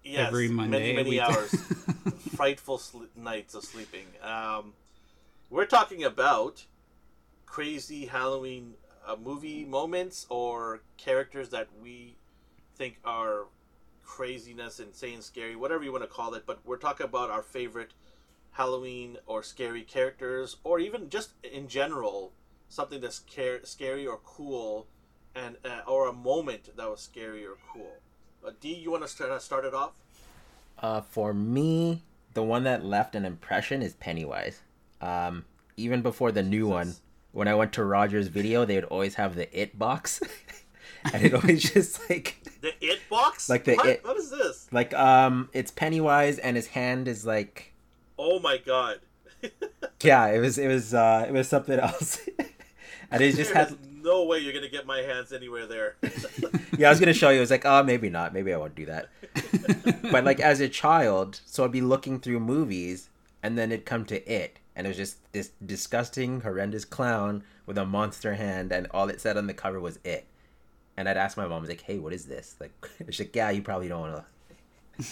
Yes, Every Monday, many many hours, [laughs] frightful sl- nights of sleeping. Um, we're talking about crazy Halloween uh, movie moments or characters that we think are craziness, insane, scary, whatever you want to call it. But we're talking about our favorite Halloween or scary characters, or even just in general something that's car- scary or cool, and uh, or a moment that was scary or cool. Uh, D, you want to start start it off? Uh, for me, the one that left an impression is Pennywise. Um, even before the new one, when I went to Roger's video, they would always have the It box, [laughs] and it always [laughs] just like The It box? Like the what? It- What is this? like um, it's Pennywise, and his hand is like Oh my god! [laughs] yeah, it was it was uh, it was something else, and it just had no way you're gonna get my hands anywhere there. [laughs] yeah, I was gonna show you. I was like, oh, maybe not. Maybe I won't do that. [laughs] but like as a child, so I'd be looking through movies, and then it'd come to it, and it was just this disgusting, horrendous clown with a monster hand, and all it said on the cover was it. And I'd ask my mom, I was like, hey, what is this? Like, [laughs] she's like, yeah, you probably don't want to.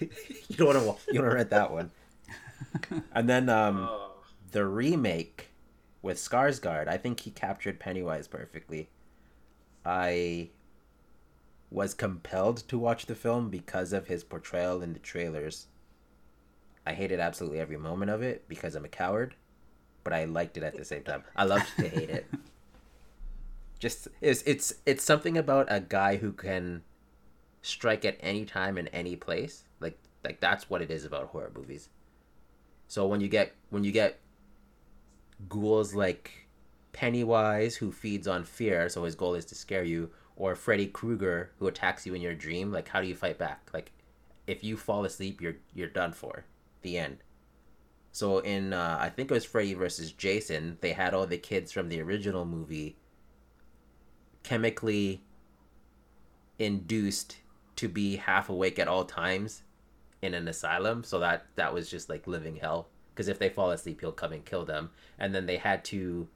you don't want to. You don't want to rent that one. And then um, Oh. the remake with Skarsgård, I think he captured Pennywise perfectly. I was compelled to watch the film because of his portrayal in the trailers. I hated absolutely every moment of it because I'm a coward, but I liked it at the same time. I loved to hate it. [laughs] Just it's it's it's something about a guy who can strike at any time in any place. Like Like that's what it is about horror movies. So when you get when you get ghouls like Pennywise who feeds on fear, so his goal is to scare you, or Freddy Krueger who attacks you in your dream, like how do you fight back? Like if you fall asleep, you're you're done for. The end. So in uh, I think it was Freddy versus Jason, they had all the kids from the original movie chemically induced to be half awake at all times in an asylum so that that was just like living hell because if they fall asleep he'll come and kill them. And then they had to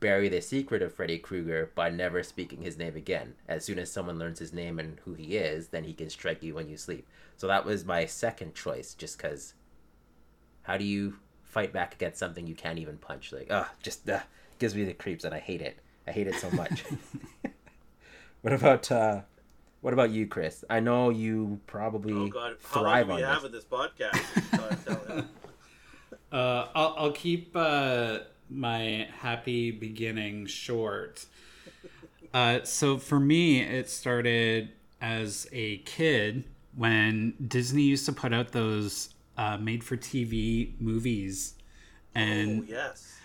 bury the secret of Freddy Krueger by never speaking his name again. As soon as someone learns his name and who he is then he can strike you when you sleep. So that was my second choice just because how do you fight back against something you can't even punch? Like ah just uh, gives me the creeps and I hate it. I hate it so much. [laughs] [laughs] What about uh what about you, Chris? I know you probably Oh God, thrive do we on have this. in this podcast? [laughs] So I'm telling you. Uh, I'll, I'll keep uh, my happy beginning short. Uh, so for me, it started as a kid when Disney used to put out those uh, made for TV movies. And oh yes.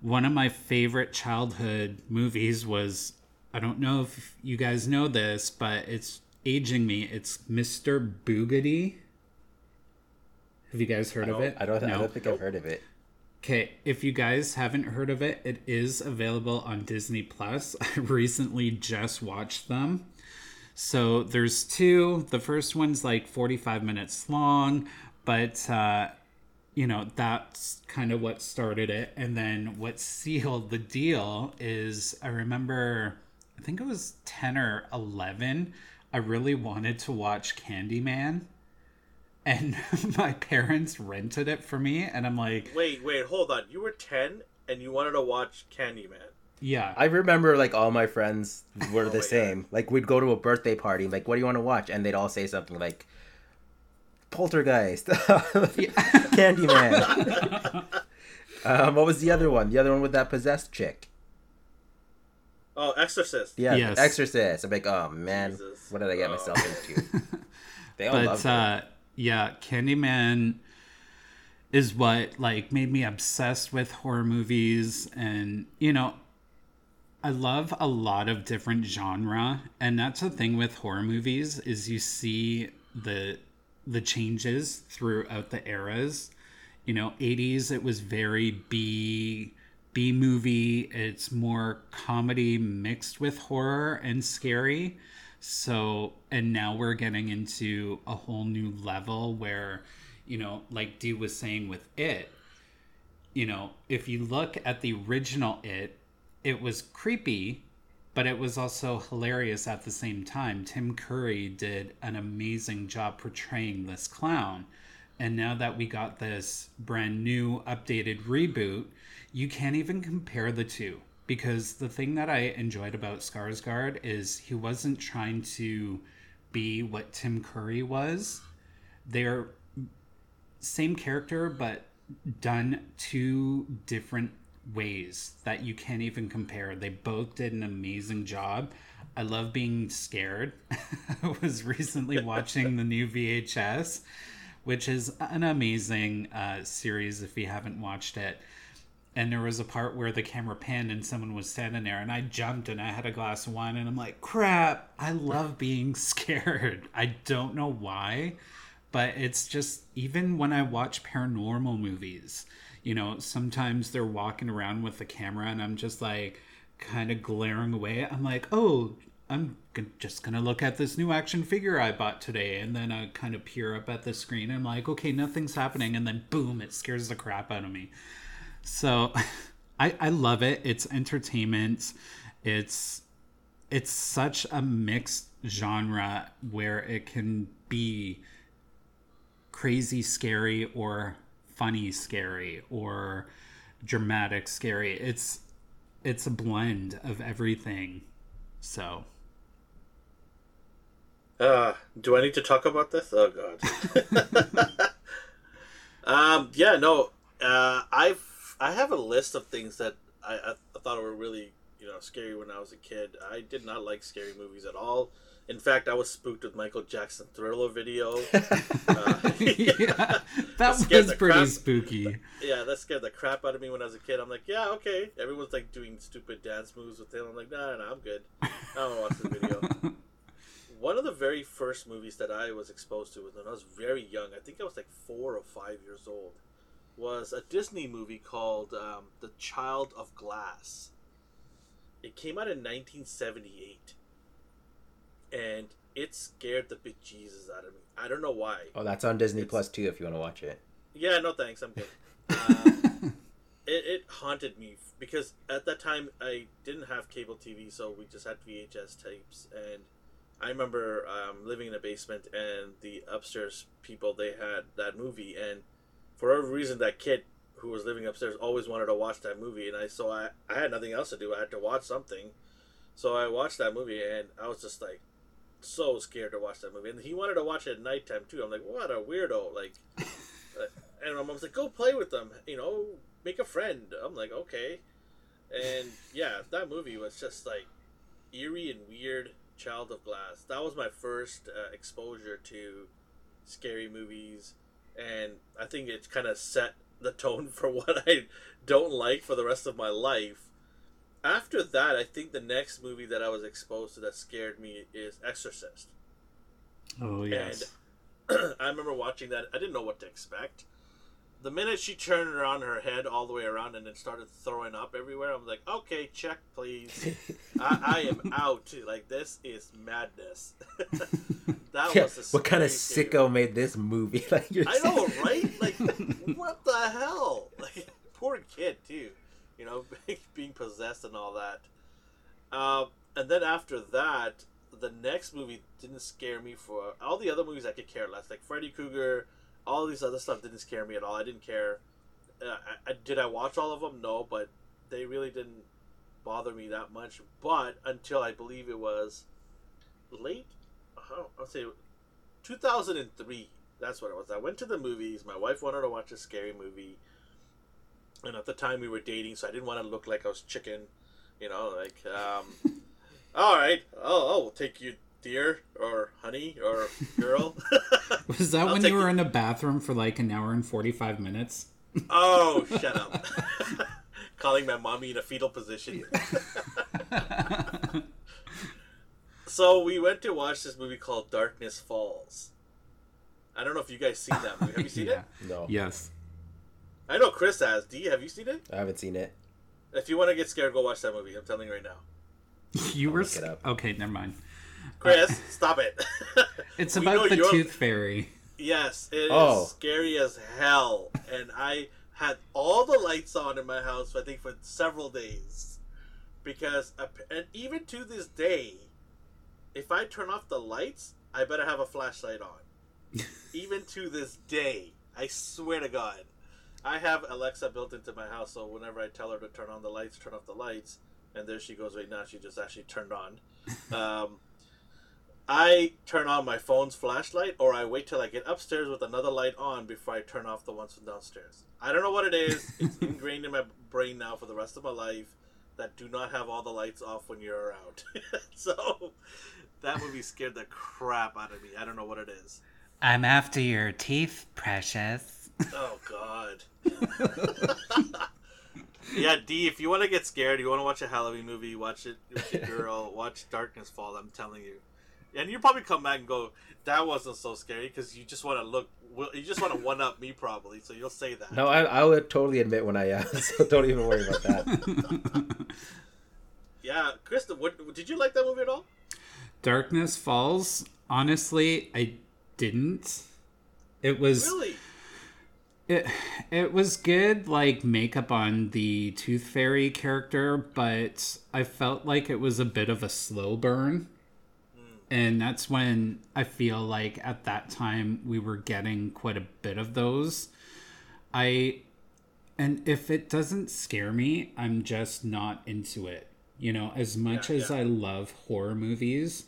one of my favorite childhood movies was I don't know if you guys know this, but it's aging me. It's Mr. Boogedy. Have you guys heard of it? I don't. I don't think I've heard of it. Okay, if you guys haven't heard of it, it is available on Disney Plus. [laughs] I recently just watched them. So there's two. The first one's like 45 minutes long, but uh, you know, that's kind of what started it. And then what [laughs] sealed the deal is I remember, I think it was 10 or 11, I really wanted to watch Candyman. And [laughs] my parents rented it for me, and I'm like, Wait, wait, hold on. You were ten and you wanted to watch Candyman. yeah. I remember like all my friends were Oh the my same. Like we'd go to a birthday party, like, what do you want to watch? And they'd all say something like Poltergeist, [laughs] Candyman. [laughs] um, what was the other one? The other one with that possessed chick. Oh, Exorcist. Yeah, Yes. Exorcist. I'm like, oh man, Jesus. what did I get Oh. myself into? They all love but it. Yeah candyman is what like made me obsessed with horror movies and you know i love a lot of different genre and that's the thing with horror movies is you see the the changes throughout the eras. You know 80s it was very b b movie. It's more comedy mixed with horror and scary so and now we're getting into a whole new level where you know like dee was saying with it you know if you look at the original it it was creepy but it was also hilarious at the same time. Tim curry did an amazing job portraying this clown. And now that we got this brand new updated reboot you can't even compare the two because the thing that I enjoyed about Skarsgård is he wasn't trying to be what Tim Curry was. They're same character but done two different ways that you can't even compare. They both did an amazing job. I love being scared. [laughs] I was recently [laughs] watching the new VHS, which is an amazing uh, series if you haven't watched it and there was a part where the camera panned and someone was standing there and i jumped and i had a glass of wine and i'm like crap i love being [laughs] scared. I don't know why but it's just even when i watch paranormal movies you know sometimes they're walking around with the camera and i'm just like kind of glaring away. I'm like oh i'm just gonna look at this new action figure i bought today and then i kind of peer up at the screen. I'm like okay nothing's happening and then boom it scares the crap out of me so [laughs] I, I love it. It's entertainment. It's it's such a mixed genre where it can be crazy scary or funny scary or dramatic scary. It's it's a blend of everything. So Uh, do I need to talk about this? Oh god. [laughs] [laughs] um, yeah, no. Uh, I've I have a list of things that I, I, I thought were really you know scary when I was a kid. I did not like scary movies at all. In fact, I was spooked with Michael Jackson Thriller video. [laughs] uh, yeah, [laughs] that was pretty crap- spooky. yeah, that scared the crap out of me when I was a kid. I'm like, yeah, okay. Everyone's like doing stupid dance moves with him. I'm like, nah, nah, I'm good. I don't want to watch the video. [laughs] One of the very first movies that I was exposed to was when I was very young. I think I was like four or five years old. Was a Disney movie called um, The Child of Glass. It came out in 1978, and it scared the bejesus out of me. I don't know why. Oh, that's on Disney It's- Plus too. If you want to watch it. Yeah, no thanks. I'm good. [laughs] Uh, it, it haunted me because at that time I didn't have cable TV, so we just had VHS tapes. And I remember um, living in a basement, and the upstairs people they had that movie, and for whatever reason, that kid who was living upstairs always wanted to watch that movie, and I so I I had nothing else to do. I had to watch something, so I watched that movie, and I was just like so scared to watch that movie. And he wanted to watch it at nighttime too. I'm like, what a weirdo! Like. [laughs] Uh, and my mom's like, "Go play with them, you know, make a friend." I'm like, "Okay," and yeah, that movie was just like eerie and weird. Child of Glass. That was my first uh, exposure to scary movies, and I think it kind of set the tone [laughs] for what I don't like for the rest of my life. After that, I think the next movie that I was exposed to that scared me is Exorcist. Oh yes. [clears throat] I remember watching that. I didn't know what to expect. The minute she turned around her head all the way around and then started throwing up everywhere, I'm like, okay, check, please. [laughs] I, I am out. Like, this is madness. [laughs] that Yeah, was a what kind of sicko made this movie? [laughs] Like you're I know, right? Like, what the hell? Like, poor kid, too. You know, being possessed and all that. Uh, and then after that, the next movie didn't scare me for all the other movies I could care less. Like Freddy Krueger, all these other stuff didn't scare me at all. I didn't care. Uh, I, I, did I watch all of them? No, but they really didn't bother me that much. But until I believe it was late, how, I'll say 2003. That's what it was. I went to the movies. My wife wanted to watch a scary movie. And at the time we were dating, so I didn't want to look like I was chicken. You know, like, um, [laughs] all right, oh, I'll take you, dear, or honey, or [laughs] girl. [laughs] Was that I'll when you were you- in the bathroom for like an hour and forty five minutes? oh, shut up. [laughs] Calling my mommy in a fetal position. so we went to watch this movie called Darkness Falls. I don't know if you guys seen that movie. Have you seen yeah. it? No, Yes. I know Chris has. D, have you seen it? I haven't seen it. If you want to get scared, go watch that movie. I'm telling you right now. You were look it s- up. okay. Never mind. Chris, stop it. [laughs] It's We about the you're- tooth fairy. Yes, it is Oh. scary as hell. And I had all the lights on in my house, I think, for several days. Because, and even to this day, if I turn off the lights, I better have a flashlight on. [laughs] even to this day, I swear to God. I have Alexa built into my house, so whenever I tell her to turn on the lights, turn off the lights, and there she goes right now, she just actually turned on. [laughs] Um, I turn on my phone's flashlight, or I wait till I get upstairs with another light on before I turn off the ones from downstairs. I don't know what it is. It's [laughs] ingrained in my brain now for the rest of my life that do not have all the lights off when you're around. [laughs] so that movie scared the crap out of me. I don't know what it is. I'm after your teeth, precious. Oh God. [laughs] yeah, D. If you want to get scared, you want to watch a Halloween movie, watch it with your girl. watch Darkness Fall. I'm telling you, and you probably come back and go, "That wasn't so scary," because you just want to look. You just want to one up me, probably. So you'll say that. No, I, I would totally admit when I uh, am. [laughs] So don't even worry about that. [laughs] Yeah, Krista, what did you like that movie at all? Darkness Falls. Honestly, I didn't. It was Really? it. It was good, like makeup on the Tooth Fairy character, but I felt like it was a bit of a slow burn. And that's when I feel like at that time we were getting quite a bit of those. I and if it doesn't scare me, I'm just not into it. You know, as much Yeah, as yeah. I love horror movies,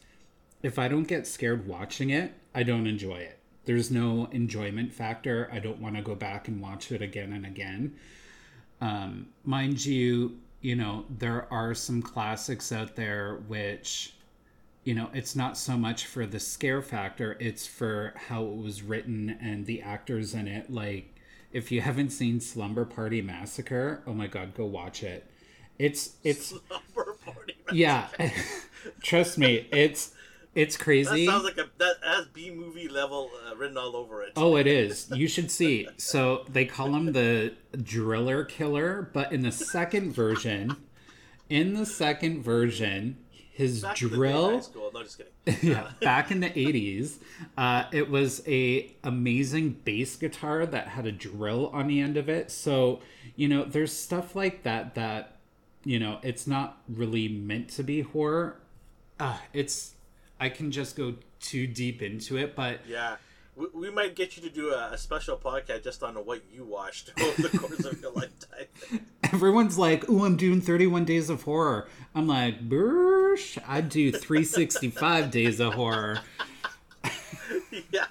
if I don't get scared watching it, I don't enjoy it. There's no enjoyment factor. I don't want to go back and watch it again and again. Um, mind you, you know, there are some classics out there which you know, it's not so much for the scare factor, it's for how it was written and the actors in it. Like, if you haven't seen Slumber Party Massacre, oh my god, go watch it. It's it's Slumber Party. [laughs] yeah. [laughs] Trust me, it's it's That crazy. sounds like a that has B movie level uh, written all over it. Oh, it is. You should see. So they call him the driller killer, but in the second version, in the second version, his Back in the day, drill. No, just kidding. [laughs] yeah, back in the 80s, uh, it was a amazing bass guitar that had a drill on the end of it. So, you know, there's stuff like that that, you know, it's not really meant to be horror. Uh, it's, I can just go too deep into it, but Yeah. We, we might get you to do a, a special podcast just on what you watched [laughs] over the course of your lifetime. everyone's like, "Oh, I'm doing 31 days of horror." I'm like, "Bursh, I do 365 [laughs] days of horror." [laughs] yeah.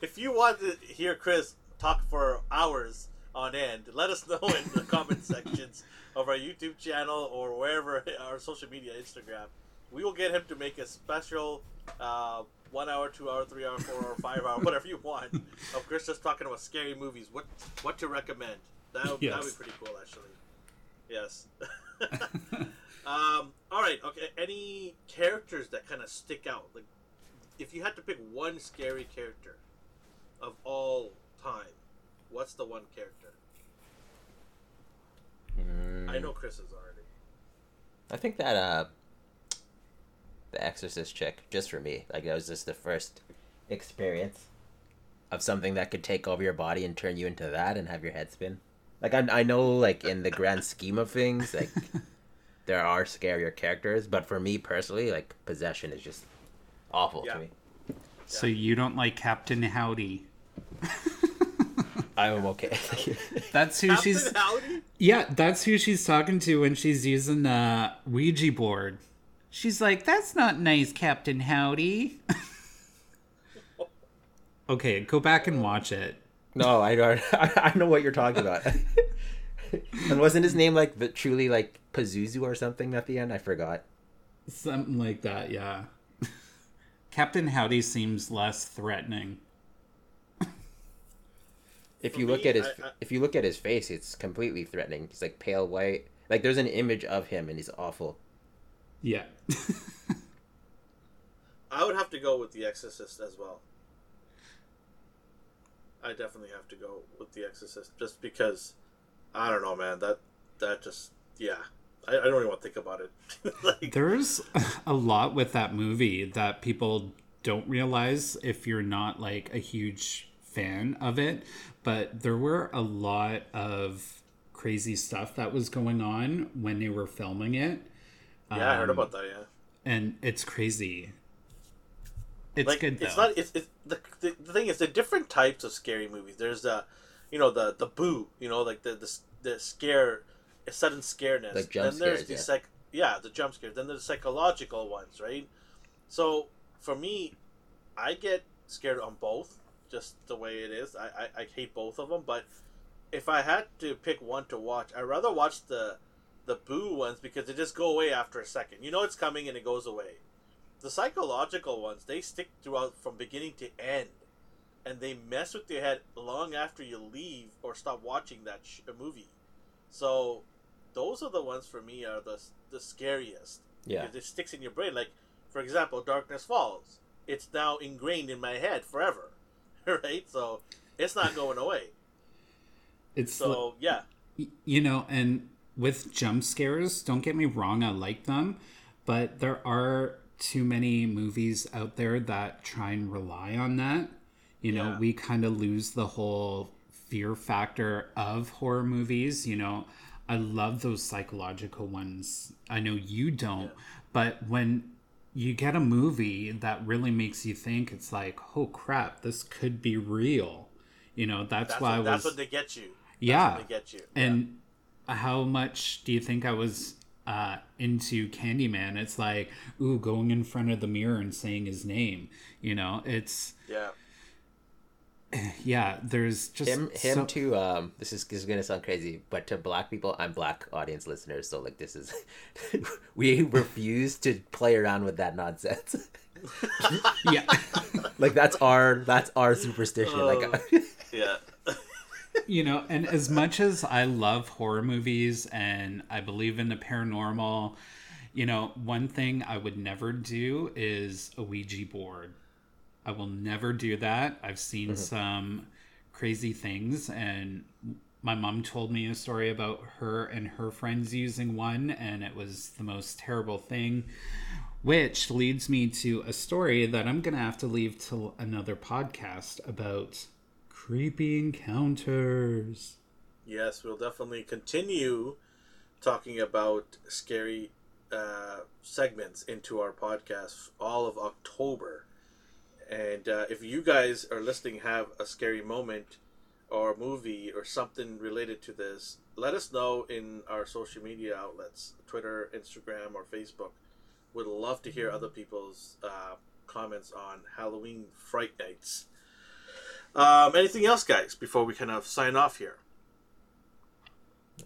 If you want to hear Chris talk for hours on end, let us know in the comment sections of our YouTube channel or wherever our social media, Instagram. We will get him to make a special uh, one hour, two hour, three hour, four hour, five hour, whatever you want of Chris just talking about scary movies. What what to recommend? That would that would Yes. be pretty cool, actually. Yes. [laughs] um, all right. Okay. Any characters that kind of stick out? Like, if you had to pick one scary character of all time, what's the one character? Mm, I know Chris is already. I think that uh, the Exorcist chick, just for me, like that was just the first experience of something that could take over your body and turn you into that and have your head spin. Like I, I know, like in the grand scheme of things, like [laughs] there are scarier characters, but for me personally, like possession is just awful Yeah. to me. So you don't like Captain Howdy? [laughs] I'm okay. [laughs] That's who she's. Howdy? Yeah, that's who she's talking to when she's using the Ouija board. She's like, "That's not nice, Captain Howdy." [laughs] okay, go back and watch it. no, I don't. I, [laughs] I know what you're talking about. [laughs] and wasn't his name like the truly like Pazuzu or something at the end? I forgot. Something like that, yeah. Captain Howdy seems less threatening. If For you look me, at his I- I- if you look at his face, it's completely threatening. He's like pale white. Like there's an image of him and he's awful. Yeah. [laughs] I would have to go with The Exorcist as well. I definitely have to go with The Exorcist just because I don't know, man. That that just yeah. I, I don't even want to think about it. [laughs] like, There's a lot with that movie that people don't realize if you're not like a huge fan of it, but there were a lot of crazy stuff that was going on when they were filming it. Yeah, I heard Um, about that. Yeah. And it's crazy. It's like good though. it's not it's, it's the, the the thing is the different types of scary movies there's the you know the the boo you know like the the, the scare a sudden scareness Like jump then there's scares, the yeah. psych yeah the jump scares then there's psychological ones right so for me i get scared on both just the way it is i i, I hate both of them but if i had to pick one to watch i'd rather watch the the boo ones because they just go away after a second. You know it's coming and it goes away. The psychological ones they stick throughout from beginning to end and they mess with your head long after you leave or stop watching that sh- movie. So those are the ones for me are the, the scariest. Yeah. because it sticks in your brain. Like for example darkness falls. It's now ingrained in my head forever. [laughs] Right? So it's not going away. It's so yeah. you know and with jump scares don't get me wrong i like them but there are too many movies out there that try and rely on that. You know Yeah. we kind of lose the whole fear factor of horror movies you know. I love those psychological ones. I know you don't but when you get a movie that really makes you think it's like oh crap this could be real. You know that's, that's, why what, i that's was what they get you. That's Yeah. what they get you. And how much do you think I was uh, into Candyman? It's like, ooh, going in front of the mirror and saying his name. You know, it's yeah [sighs] yeah, there's just him him so- to um this is, this is gonna sound crazy but to black people i'm black audience listeners so like this is [laughs] we refuse to play around with that nonsense [laughs] yeah. [laughs] like that's our that's our superstition like Yeah. You know, and as much as I love horror movies and I believe in the paranormal, you know, one thing I would never do is a Ouija board. I will never do that. I've seen mm-hmm. some crazy things and my mom told me a story about her and her friends using one and it was the most terrible thing which leads me to a story that I'm going to have to leave till another podcast about creepy encounters. Yes, we'll definitely continue talking about scary uh, segments into our podcast all of October. And uh, if you guys are listening, have a scary moment or movie or something related to this, let us know in our social media outlets Twitter, Instagram, or Facebook. Would love to hear other people's uh, comments on Halloween Fright Nights. Um, anything else, guys, before we kind of sign off here?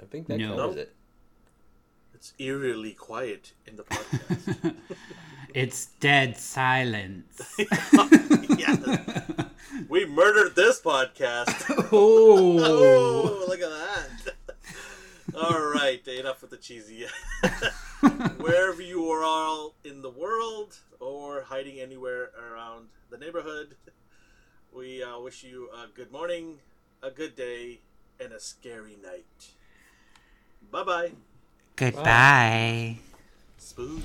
i think that No. covers it It's eerily quiet in the podcast. [laughs] It's dead silence. [laughs] yeah. We murdered this podcast. [laughs] oh. Oh, look at that. All right, enough with the cheesy. Wherever you are all in the world or hiding anywhere around the neighborhood, we uh, wish you a good morning, a good day, and a scary night. Bye bye. Goodbye. Spoon.